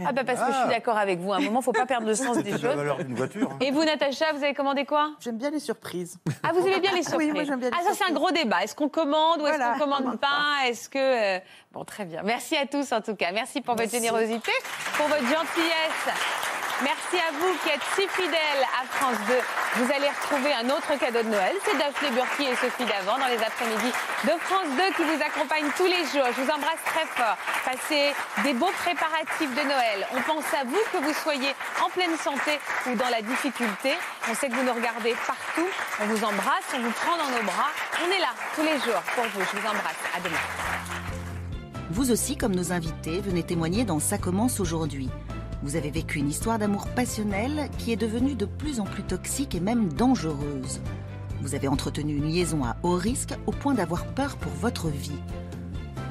Ah bah parce que je suis Ah. d'accord avec vous. À un moment, faut pas perdre le sens des C'est la choses. valeur d'une voiture. hein. Et vous, Natacha, vous avez commandé quoi? J'aime bien les surprises. Ah, vous aimez bien les Oui, surprises moi, j'aime bien les Ah, ça, c'est un gros débat. Est-ce qu'on commande ou est-ce Voilà, qu'on commande commande pas? Est-ce que... euh, Bon, très bien. Merci à tous, en tout cas. Merci pour votre générosité, pour votre gentillesse. Merci à vous qui êtes si fidèles à France 2. Vous allez retrouver un autre cadeau de Noël. C'est Daphné Burki et Sophie Davant dans les après-midi de France 2 qui vous accompagnent tous les jours. Je vous embrasse très fort. Passez des beaux préparatifs de Noël. On pense à vous que vous soyez en pleine santé ou dans la difficulté. On sait que vous nous regardez partout. On vous embrasse, on vous prend dans nos bras. On est là tous les jours pour vous. Je vous embrasse. À demain. Vous aussi, comme nos invités, venez témoigner dans Ça commence aujourd'hui. Vous avez vécu une histoire d'amour passionnel qui est devenue de plus en plus toxique et même dangereuse. Vous avez entretenu une liaison à haut risque au point d'avoir peur pour votre vie.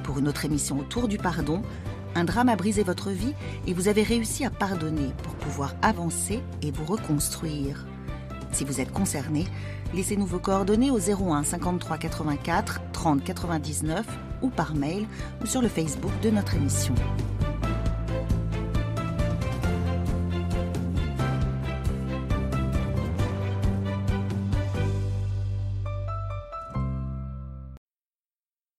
Pour une autre émission autour du pardon, un drame a brisé votre vie et vous avez réussi à pardonner pour pouvoir avancer et vous reconstruire. Si vous êtes concerné, laissez-nous vos coordonnées au 01 53 84 30 99 ou par mail ou sur le Facebook de notre émission.